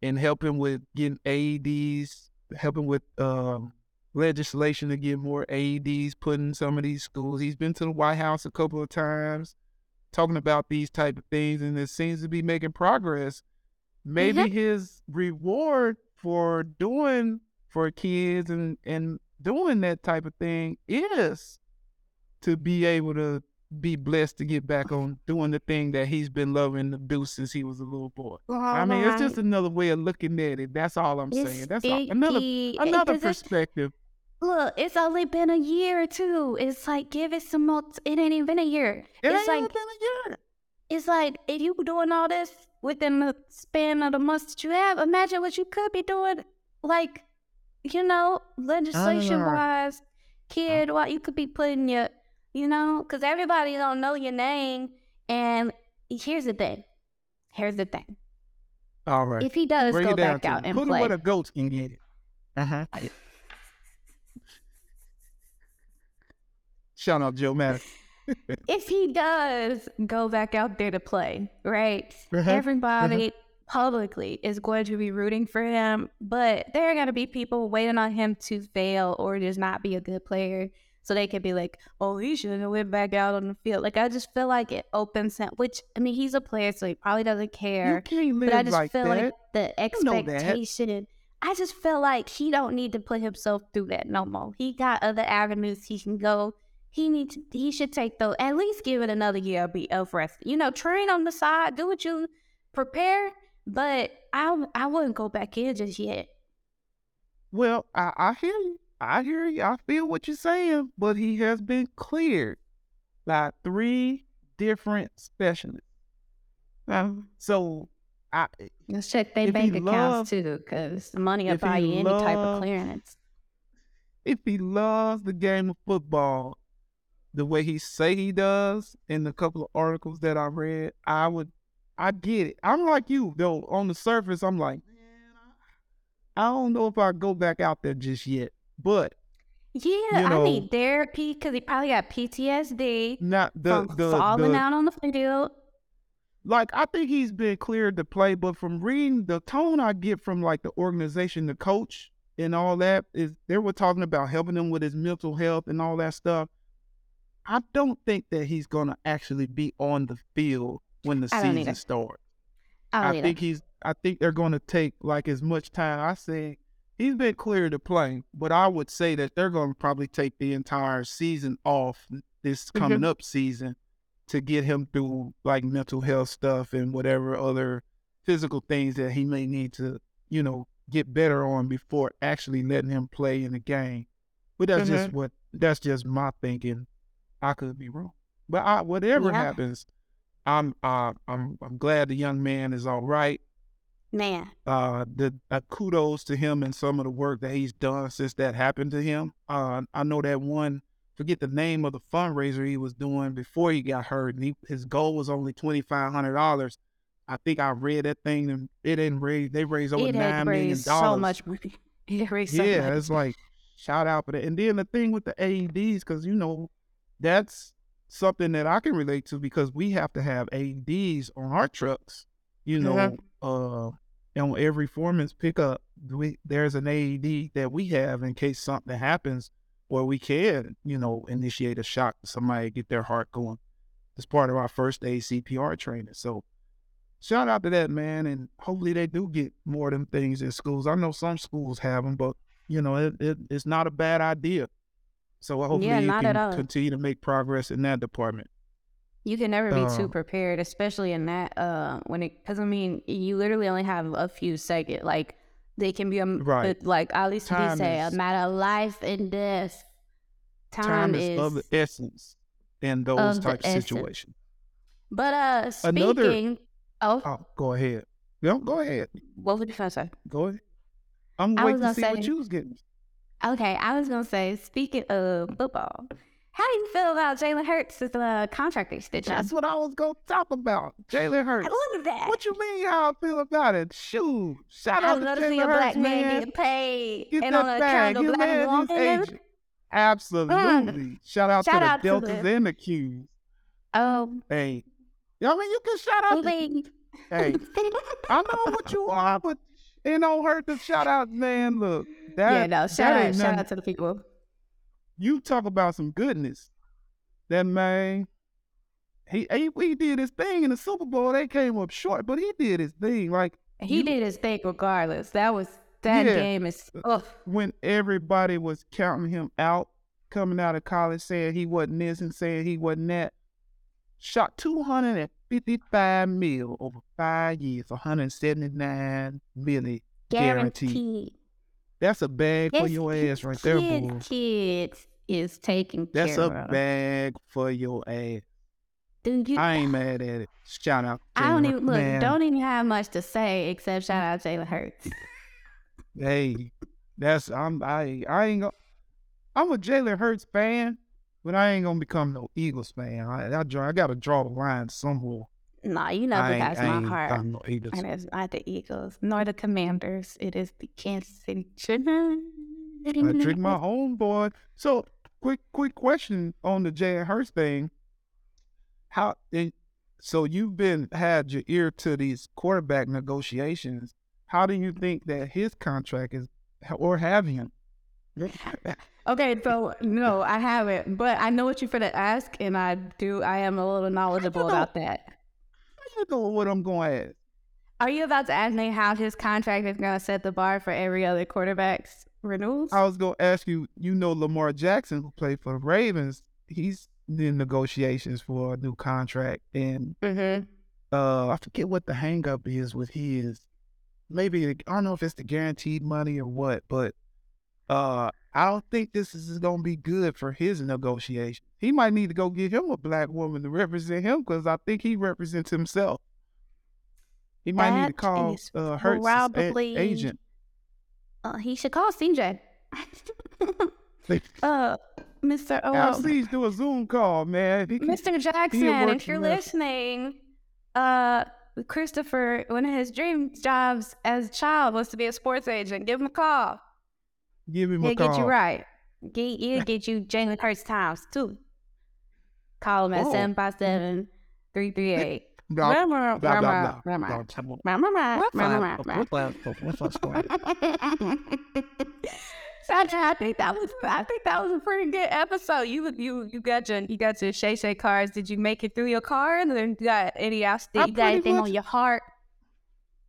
Speaker 2: in helping with getting AEDs, helping with um, legislation to get more AEDs put in some of these schools. He's been to the White House a couple of times, talking about these type of things, and it seems to be making progress. Maybe
Speaker 1: Mhm.
Speaker 2: his reward for doing for kids and and doing that type of thing is to be able to be blessed to get back on doing the thing that he's been loving to do since he was a little boy. I mean, it's just another way of looking at it. That's all I'm saying. That's all, another another
Speaker 1: it's-
Speaker 2: perspective.
Speaker 1: Look, it's only been a year or two. It's like, give it some more. t- It ain't even been a year.
Speaker 2: It
Speaker 1: it's
Speaker 2: ain't
Speaker 1: like,
Speaker 2: been a year.
Speaker 1: it's like if you doing all this within the span of the months that you have, imagine what you could be doing like, you know, legislation wise, kid, what you could be putting your, you know, because everybody don't know your name. And here's the thing. Here's the thing.
Speaker 2: All right.
Speaker 1: If he does
Speaker 2: Bring
Speaker 1: go
Speaker 2: it
Speaker 1: back out
Speaker 2: it.
Speaker 1: and
Speaker 2: Put
Speaker 1: play,
Speaker 2: it where the goats can get it. Uh-huh. Shout out Joe Madden.
Speaker 1: if he does go back out there to play, right?
Speaker 2: Uh-huh,
Speaker 1: Everybody publicly is going to be rooting for him, but there are going to be people waiting on him to fail or just not be a good player. So they could be like, oh, he should have went back out on the field. Like, I just feel like it opens him, which, I mean, he's a player, so he probably doesn't care.
Speaker 2: can't
Speaker 1: But I just
Speaker 2: like
Speaker 1: feel
Speaker 2: that.
Speaker 1: like the
Speaker 2: You know
Speaker 1: expectation, I just feel like he don't need to put himself through that no more. He got other avenues he can go. He needs he should take those at least give it another year of be of rest. You know, train on the side, do what you prepare, but I I wouldn't go back in just yet.
Speaker 2: Well, I, I hear you. I hear you. I feel what you're saying, but he has been cleared by three different specialists.
Speaker 1: Um,
Speaker 2: So I
Speaker 1: let's check their bank accounts too, because money will buy you any type of clearance.
Speaker 2: if he loves the game of football the way he say he does in the couple of articles that I read, I would I get it. I'm like you though. On the surface, I'm like, man, I I don't know if I go back out there just yet. But
Speaker 1: Yeah,
Speaker 2: you
Speaker 1: I
Speaker 2: know-
Speaker 1: need therapy because he probably got PTSD
Speaker 2: not the
Speaker 1: from
Speaker 2: the,
Speaker 1: falling
Speaker 2: the
Speaker 1: out on the field.
Speaker 2: like I think he's been cleared to play, but from reading the tone I get from like the organization, the coach, and all that is they were talking about helping him with his mental health and all that stuff. I don't think that he's gonna actually be on the field when the
Speaker 1: I
Speaker 2: season starts.
Speaker 1: I,
Speaker 2: I think he's I think they're gonna take like as much time. I say he's been cleared to play, but I would say that they're gonna probably take the entire season off this
Speaker 1: Mm-hmm.
Speaker 2: coming up season to get him through like mental health stuff and whatever other physical things that he may need to, you know, get better on before actually letting him play in the game. But that's just
Speaker 1: Mm-hmm.
Speaker 2: what that's just my thinking. I could be wrong. But I, whatever
Speaker 1: Yeah.
Speaker 2: happens, I'm uh, I'm I'm glad the young man is all right.
Speaker 1: Man.
Speaker 2: Uh, the uh, kudos to him and some of the work that he's done since that happened to him. Uh, I know that one. Forget the name of the fundraiser he was doing before he got hurt. And he, his goal was only twenty five hundred dollars. I think I read that thing and it didn't raise. They raised over
Speaker 1: it
Speaker 2: nine million
Speaker 1: raised
Speaker 2: dollars.
Speaker 1: so much money. It raised so
Speaker 2: yeah,
Speaker 1: much.
Speaker 2: it's like shout out for that. And then the thing with the AEDs, because you know that's something that I can relate to because we have to have AEDs on our trucks. You know, uh, on every foreman's pickup, we there's an AED that we have in case something happens, where we can, you know, initiate a shock to somebody get their heart going. It's part of our first aid CPR training. So shout out to that man, and hopefully they do get more of them things in schools. I know some schools have them, but you know it, it it's not a bad idea. So hopefully
Speaker 1: Yeah,
Speaker 2: you can continue to make progress in that department.
Speaker 1: You can never be too
Speaker 2: Uh,
Speaker 1: prepared, especially in that uh when it because I mean you literally only have a few seconds. Like they can be a
Speaker 2: Right.
Speaker 1: but, like at least we say a matter of life and death. Time,
Speaker 2: Time,
Speaker 1: is,
Speaker 2: is, of the essence in those
Speaker 1: of
Speaker 2: types of situations.
Speaker 1: but uh
Speaker 2: Another-
Speaker 1: speaking. oh,
Speaker 2: Oh, go ahead. No, go ahead.
Speaker 1: what was you gonna say?
Speaker 2: Go ahead. I'm waiting to see what
Speaker 1: say-
Speaker 2: you was getting.
Speaker 1: Okay, I was gonna say speaking of football, how do you feel about Jalen Hurts' uh, contract extension?
Speaker 2: That's what I was gonna talk about. Jalen Hurts.
Speaker 1: Look at that.
Speaker 2: What you mean? How I feel about it? Shoot! Shout
Speaker 1: I
Speaker 2: out to Jalen Hurts, I
Speaker 1: love to see a black man,
Speaker 2: man.
Speaker 1: getting paid
Speaker 2: Get
Speaker 1: and on a
Speaker 2: bag.
Speaker 1: account of
Speaker 2: Him
Speaker 1: black
Speaker 2: and his
Speaker 1: woman.
Speaker 2: agent. Absolutely. Shout out
Speaker 1: Shout
Speaker 2: to
Speaker 1: out
Speaker 2: the
Speaker 1: to
Speaker 2: Deltas
Speaker 1: the-
Speaker 2: and the Qs.
Speaker 1: Oh,
Speaker 2: Hey, I mean, you can shout out. To, hey, I know what you are, but it don't hurt to shout out, man. Look, that
Speaker 1: yeah, no, shout out, shout
Speaker 2: nothing-
Speaker 1: out to the people.
Speaker 2: You talk about some goodness. That man, he, he he did his thing in the Super Bowl. They came up short, but he did his thing. Like
Speaker 1: He
Speaker 2: You-
Speaker 1: did his thing regardless. That was that
Speaker 2: Yeah.
Speaker 1: game is. Oh,
Speaker 2: when everybody was counting him out, coming out of college, saying he wasn't this and saying he wasn't that, shot two hundred and fifty-five mil over five years, one hundred seventy-nine million. Guaranteed.
Speaker 1: guaranteed.
Speaker 2: That's a bag for your ass right there, boy.
Speaker 1: Kids is taking
Speaker 2: That's a
Speaker 1: of.
Speaker 2: bag for your ass.
Speaker 1: Dude, you,
Speaker 2: I ain't mad at it. Shout out.
Speaker 1: I don't even look.
Speaker 2: man.
Speaker 1: Don't even have much to say except shout out Jalen Hurts.
Speaker 2: Hey, that's I'm I I ain't gonna. I'm a Jalen Hurts fan, but I ain't gonna become no Eagles fan. I I, draw, I gotta draw the line somewhere.
Speaker 1: Nah, you know who has my heart.
Speaker 2: no Eagles.
Speaker 1: And it's not the Eagles, nor the Commanders. It is the Kansas City Chiefs.
Speaker 2: I drink my homeboy. So quick quick question on the Jalen Hurts thing. How and so you've been had your ear to these quarterback negotiations. How do you think that his contract is or have him?
Speaker 1: Okay, so no, I haven't, but I know what you're gonna ask, and I do. I am a little knowledgeable about that.
Speaker 2: Know what I'm going to ask.
Speaker 1: Are you about to ask me how his contract is gonna set the bar for every other quarterback's renewals?
Speaker 2: I was gonna ask you. You know Lamar Jackson, who played for the Ravens. He's in negotiations for a new contract, and
Speaker 1: mm-hmm.
Speaker 2: uh, I forget what the hang up is with his. Maybe I don't know if it's the guaranteed money or what, but uh, I don't think this is gonna be good for his negotiation. He might need to go get him a black woman to represent him because I think he represents himself. He might need to call uh, Hurts' a- agent.
Speaker 1: Uh, he should call CJ. uh, Mr. Oh,
Speaker 2: I'll please do a Zoom call, man. He can-
Speaker 1: Mr. Jackson, if you're
Speaker 2: there.
Speaker 1: listening, uh, Christopher, one of his dream jobs as a child was to be a sports agent. Give him a call.
Speaker 2: Give him
Speaker 1: He'll
Speaker 2: a call.
Speaker 1: get you right. Get, he'll get you Jalen Hurts times too. Call him at
Speaker 2: Oh.
Speaker 1: 757 338.
Speaker 2: Blah, blah, blah, blah, blah.
Speaker 1: So I I think that was I think that was a pretty good episode. You you you got your you got your Shay Shay cards. Did you make it through your card? And then you got any else?
Speaker 2: I
Speaker 1: You got
Speaker 2: pretty
Speaker 1: anything on
Speaker 2: much-
Speaker 1: your heart?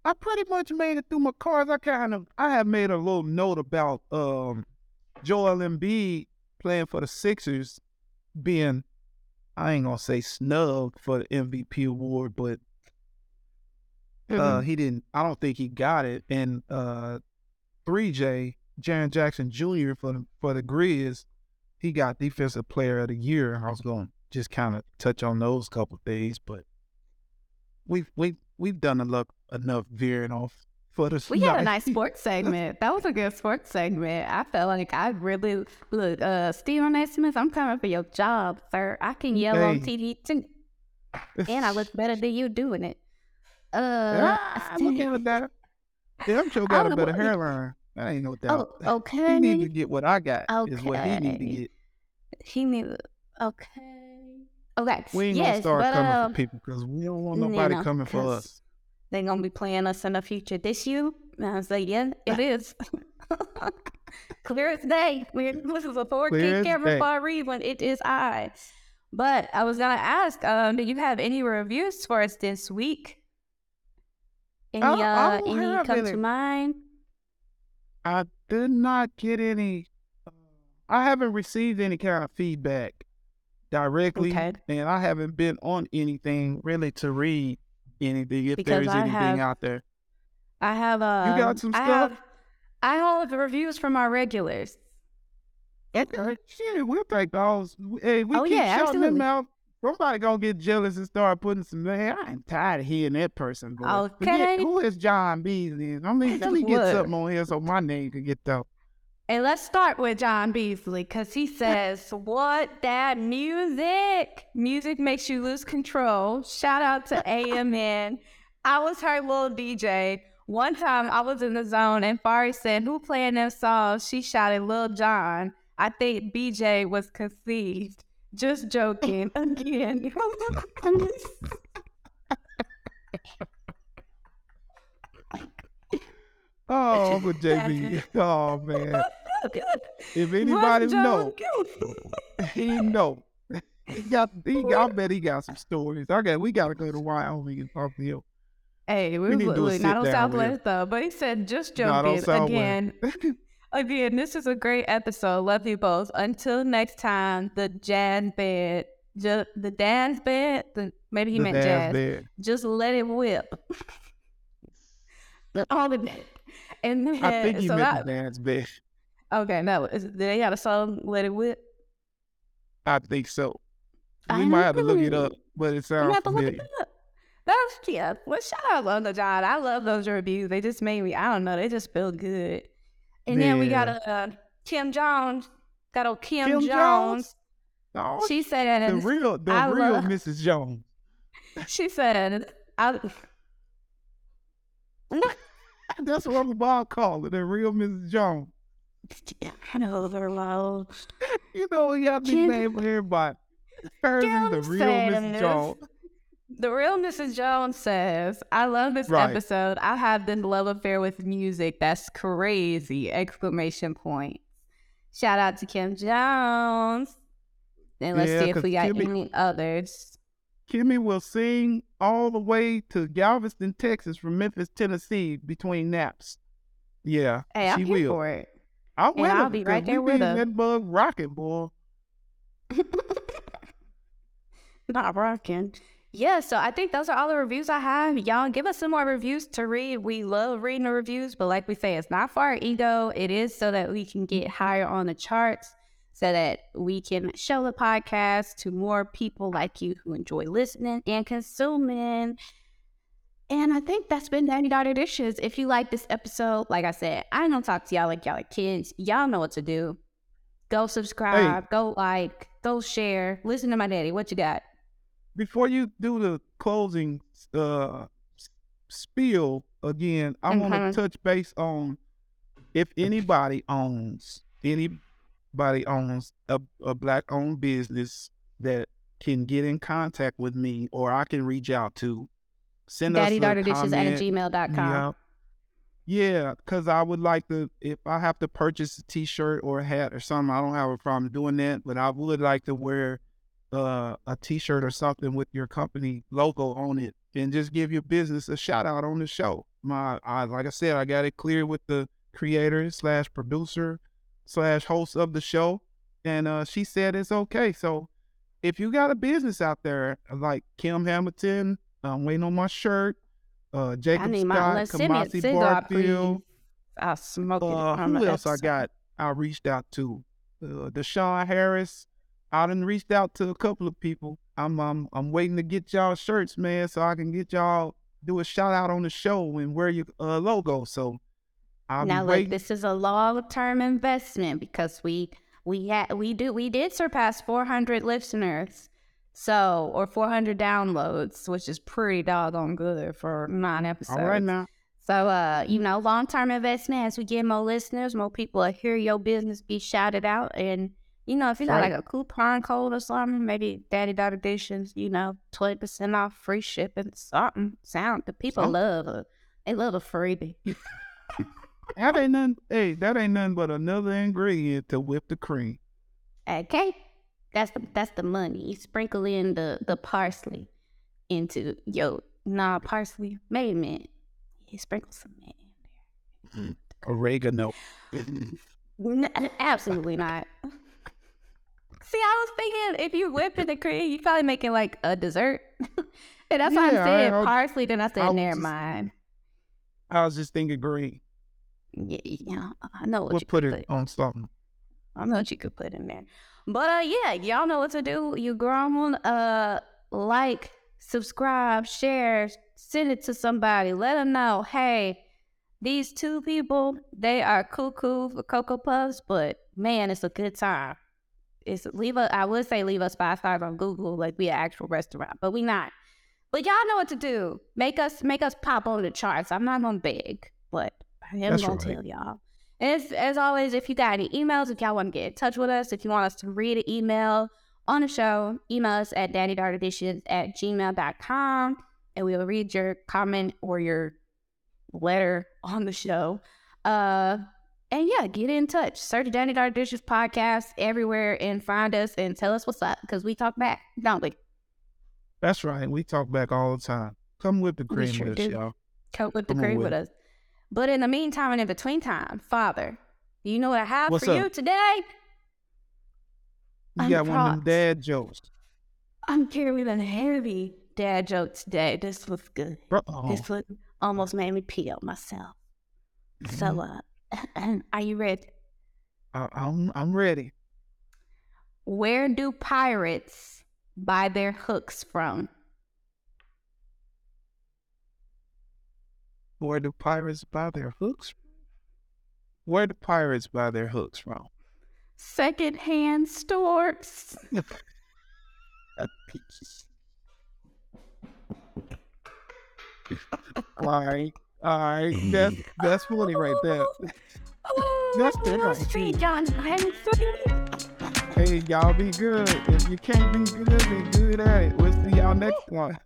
Speaker 2: I pretty much made it through my cards. I kind of I have made a little note about um Joel Embiid playing for the Sixers being I ain't gonna say snubbed for the MVP award, but uh he didn't I don't think he got it. And uh 3J, Jaren Jackson Jr. for the for the Grizz, he got defensive player of the year. I was gonna just kind of touch on those couple things, but we've we we've done enough enough veering off for the
Speaker 1: We had a nice sports segment. That was a good sports segment. I felt like I really look, uh, Stephen A. Smith. I'm coming for your job, sir. I can yell on TV too, and I look better than you doing it. Uh,
Speaker 2: Ah, look at that. Damn sure
Speaker 1: I
Speaker 2: got a better hairline. That ain't no doubt.
Speaker 1: oh, okay.
Speaker 2: He need to get what I got. Is what he need to get.
Speaker 1: He need. Okay. Okay.
Speaker 2: We ain't
Speaker 1: yes,
Speaker 2: gonna start
Speaker 1: but,
Speaker 2: coming
Speaker 1: um,
Speaker 2: for people because we don't want
Speaker 1: you
Speaker 2: nobody
Speaker 1: know,
Speaker 2: coming for us.
Speaker 1: They gonna be playing us in the future. This you? And I was like, yeah, it is. Clear as day. We- This is a four
Speaker 2: Clear
Speaker 1: K
Speaker 2: as
Speaker 1: camera
Speaker 2: day.
Speaker 1: for a reason. It is I. But I was gonna ask, um, do you have any reviews for us this week? Any
Speaker 2: I- I
Speaker 1: uh any come
Speaker 2: any.
Speaker 1: to mind?
Speaker 2: I did not get any. I haven't received any kind of feedback directly,
Speaker 1: Okay.
Speaker 2: and I haven't been on anything really to read anything if
Speaker 1: Because
Speaker 2: there's
Speaker 1: I
Speaker 2: anything
Speaker 1: have-
Speaker 2: out there.
Speaker 1: I have uh You
Speaker 2: got some
Speaker 1: I
Speaker 2: stuff?
Speaker 1: have I have reviews from our regulars.
Speaker 2: Okay, shit, we'll take those. Hey, we
Speaker 1: Oh,
Speaker 2: keep
Speaker 1: yeah,
Speaker 2: shouting them
Speaker 1: absolutely.
Speaker 2: out. Somebody gonna get jealous and start putting some. Man, I am tired of hearing that person. Boy. Forget,
Speaker 1: Okay.
Speaker 2: who is John Beasley? I mean, let me get something on here so my name can get out.
Speaker 1: And let's start with John Beasley because he says, What that music? Music makes you lose control. Shout out to AMN. I was her little DJ. One time I was in the zone and Fari said, Who playing them songs? She shouted Lil Jon. I think BJ was conceived. Just joking. Again.
Speaker 2: Oh, Uncle JB. Oh man. If anybody know, he know. He got. He got. I bet he got some stories. Okay, we gotta go to Wyoming and talk to him.
Speaker 1: Hey, we,
Speaker 2: We need to
Speaker 1: we,
Speaker 2: do a
Speaker 1: we not on Southwest though, but he said just joking again. Again, this is a great episode. Love you both. Until next time, the jazz bed, ju- the dance bed, the maybe he
Speaker 2: The
Speaker 1: meant jazz.
Speaker 2: bed.
Speaker 1: Just let it whip. All of. And then,
Speaker 2: I think he
Speaker 1: so
Speaker 2: meant
Speaker 1: that,
Speaker 2: the dad's bed.
Speaker 1: okay, no, is, they got a song, Let It Whip.
Speaker 2: I think so.
Speaker 1: I
Speaker 2: We might have to look it up, but it
Speaker 1: You
Speaker 2: sounds
Speaker 1: have to look
Speaker 2: familiar.
Speaker 1: it up. That's yeah. Well, shout out Uncle John. I love those reviews. They just made me. I don't know. They just feel good. And then we got a uh, Kim Jones. Got old Kim,
Speaker 2: Kim
Speaker 1: Jones.
Speaker 2: Jones? Oh,
Speaker 1: She said,
Speaker 2: the real, the
Speaker 1: I
Speaker 2: real
Speaker 1: love-
Speaker 2: Mrs. Jones.
Speaker 1: she said, I,
Speaker 2: That's what I'm about to it, the real Mrs. Jones.
Speaker 1: I know they're loud.
Speaker 2: You know, we got nickname for everybody. Hers is the real Mrs.
Speaker 1: says-
Speaker 2: Jones.
Speaker 1: The real Mrs. Jones says, I love this
Speaker 2: Right.
Speaker 1: episode. I have this love affair with music. That's crazy. Exclamation point. Shout out to Kim Jones. And let's
Speaker 2: Yeah,
Speaker 1: see if we got
Speaker 2: Kimmy-
Speaker 1: any others.
Speaker 2: Kimmy will sing all the way to Galveston, Texas from Memphis, Tennessee between naps. Yeah,
Speaker 1: Hey,
Speaker 2: she will.
Speaker 1: for it.
Speaker 2: I'll
Speaker 1: and I'll be right there with her.
Speaker 2: That bug rocket, boy.
Speaker 1: Not rocking. Yeah, so I think those are all the reviews I have. Y'all give us some more reviews to read. We love reading the reviews, but like we say, it's not for our ego. It is so that we can get higher on the charts, so that we can show the podcast to more people like you who enjoy listening and consuming. And I think that's been Daddy Daughter Dishes. If you like this episode, like I said, I ain't gonna talk to y'all like y'all are kids. Y'all know what to do. Go subscribe, go like, go share. Listen to my daddy. What you got?
Speaker 2: Before you do the closing uh, spiel again, I want
Speaker 1: Mhm.
Speaker 2: to touch base on if anybody owns anybody owns a, a black owned business that can get in contact with me or I can reach out to. Send
Speaker 1: Daddy
Speaker 2: us
Speaker 1: daughter
Speaker 2: a
Speaker 1: dishes at gmail.com.
Speaker 2: Yeah. Yeah, because I would like to, if I have to purchase a t shirt or a hat or something, I don't have a problem doing that, but I would like to wear uh, a t shirt or something with your company logo on it and just give your business a shout out on the show. My, I, like I said, I got it clear with the creator slash producer slash host of the show, and uh, she said it's okay. So if you got a business out there like Kim Hamilton, I'm waiting on my shirt. Uh,
Speaker 1: I
Speaker 2: Jacob
Speaker 1: need
Speaker 2: Scott, Kamasi. Barfield.
Speaker 1: I'll smoke it.
Speaker 2: Uh, who else I got? I reached out to uh, Deshaun Harris. I done reached out to a couple of people. I'm um, I'm waiting to get y'all shirts, man, so I can get y'all do a shout out on the show and wear your uh, logo. So I'll
Speaker 1: now look, this is a long term investment because we we had we do we did surpass 400 listeners, so or 400 downloads, which is pretty doggone good for nine episodes.
Speaker 2: All right now.
Speaker 1: So, uh, you know, long term investment as we get more listeners, more people will hear your business be shouted out. And, you know, if you got
Speaker 2: Right.
Speaker 1: like a coupon code or something, maybe Daddy Daughter Dishes, you know, 20% off free shipping, something. Sound the people
Speaker 2: Something.
Speaker 1: love a, they love a freebie.
Speaker 2: That ain't nothing. Hey, that ain't nothing but another ingredient to whip the cream.
Speaker 1: Okay? That's the, that's the money. You sprinkle in the, the parsley into yo, nah, parsley, maybe mint. You sprinkle some mint in there.
Speaker 2: Oregano.
Speaker 1: N- absolutely not. See, I was thinking if you whip in the cream, you probably making like a dessert. and that's why I
Speaker 2: Yeah, I-
Speaker 1: said
Speaker 2: I-
Speaker 1: parsley. Then I said,
Speaker 2: I
Speaker 1: never
Speaker 2: just-
Speaker 1: mind.
Speaker 2: I was just thinking green.
Speaker 1: Yeah, yeah, I know what
Speaker 2: We'll
Speaker 1: you
Speaker 2: put it on something.
Speaker 1: I know what you could put in there. But uh, yeah, y'all know what to do. You grown, uh, like, subscribe, share, send it to somebody. Let them know, hey, these two people, they are cuckoo for Cocoa Puffs, but man, it's a good time. It's leave a, I would say leave us five stars on Google, like we an actual restaurant, but we not. But y'all know what to do. Make us make us pop on the charts. I'm not gonna beg, but I am
Speaker 2: That's
Speaker 1: gonna
Speaker 2: right.
Speaker 1: tell y'all. And if, as always, if you got any emails, if y'all want to get in touch with us, if you want us to read an email on the show, email us at daddydaughterDishes at gmail.com and we will read your comment or your letter on the show. Uh, and yeah, get in touch. Search Daddy Daughter Dishes podcast everywhere and find us and tell us what's up because we talk back, don't we?
Speaker 2: That's right. We talk back all the time. Come with the cream
Speaker 1: sure
Speaker 2: with us,
Speaker 1: do.
Speaker 2: y'all.
Speaker 1: Cope with the
Speaker 2: Come on
Speaker 1: cream
Speaker 2: with
Speaker 1: with
Speaker 2: it.
Speaker 1: us. But in the meantime and in between time, Father, do you know what I have
Speaker 2: What's
Speaker 1: for you today?
Speaker 2: You got one of them dad jokes.
Speaker 1: I'm carrying a heavy dad joke today. This was good.
Speaker 2: Bro- oh,
Speaker 1: This one almost made me pee on myself. So,
Speaker 2: mhm.
Speaker 1: uh, are you ready?
Speaker 2: I, I'm I'm ready.
Speaker 1: Where do pirates buy their hooks from?
Speaker 2: Where do pirates buy their hooks? Where do pirates buy their hooks from?
Speaker 1: Secondhand stores.
Speaker 2: All right, all right. That's that's funny right there. Oh, oh, that's
Speaker 1: Wall
Speaker 2: right.
Speaker 1: Street, John.
Speaker 2: Hey, y'all be good. If you can't be good, be good at it. We'll see y'all next one.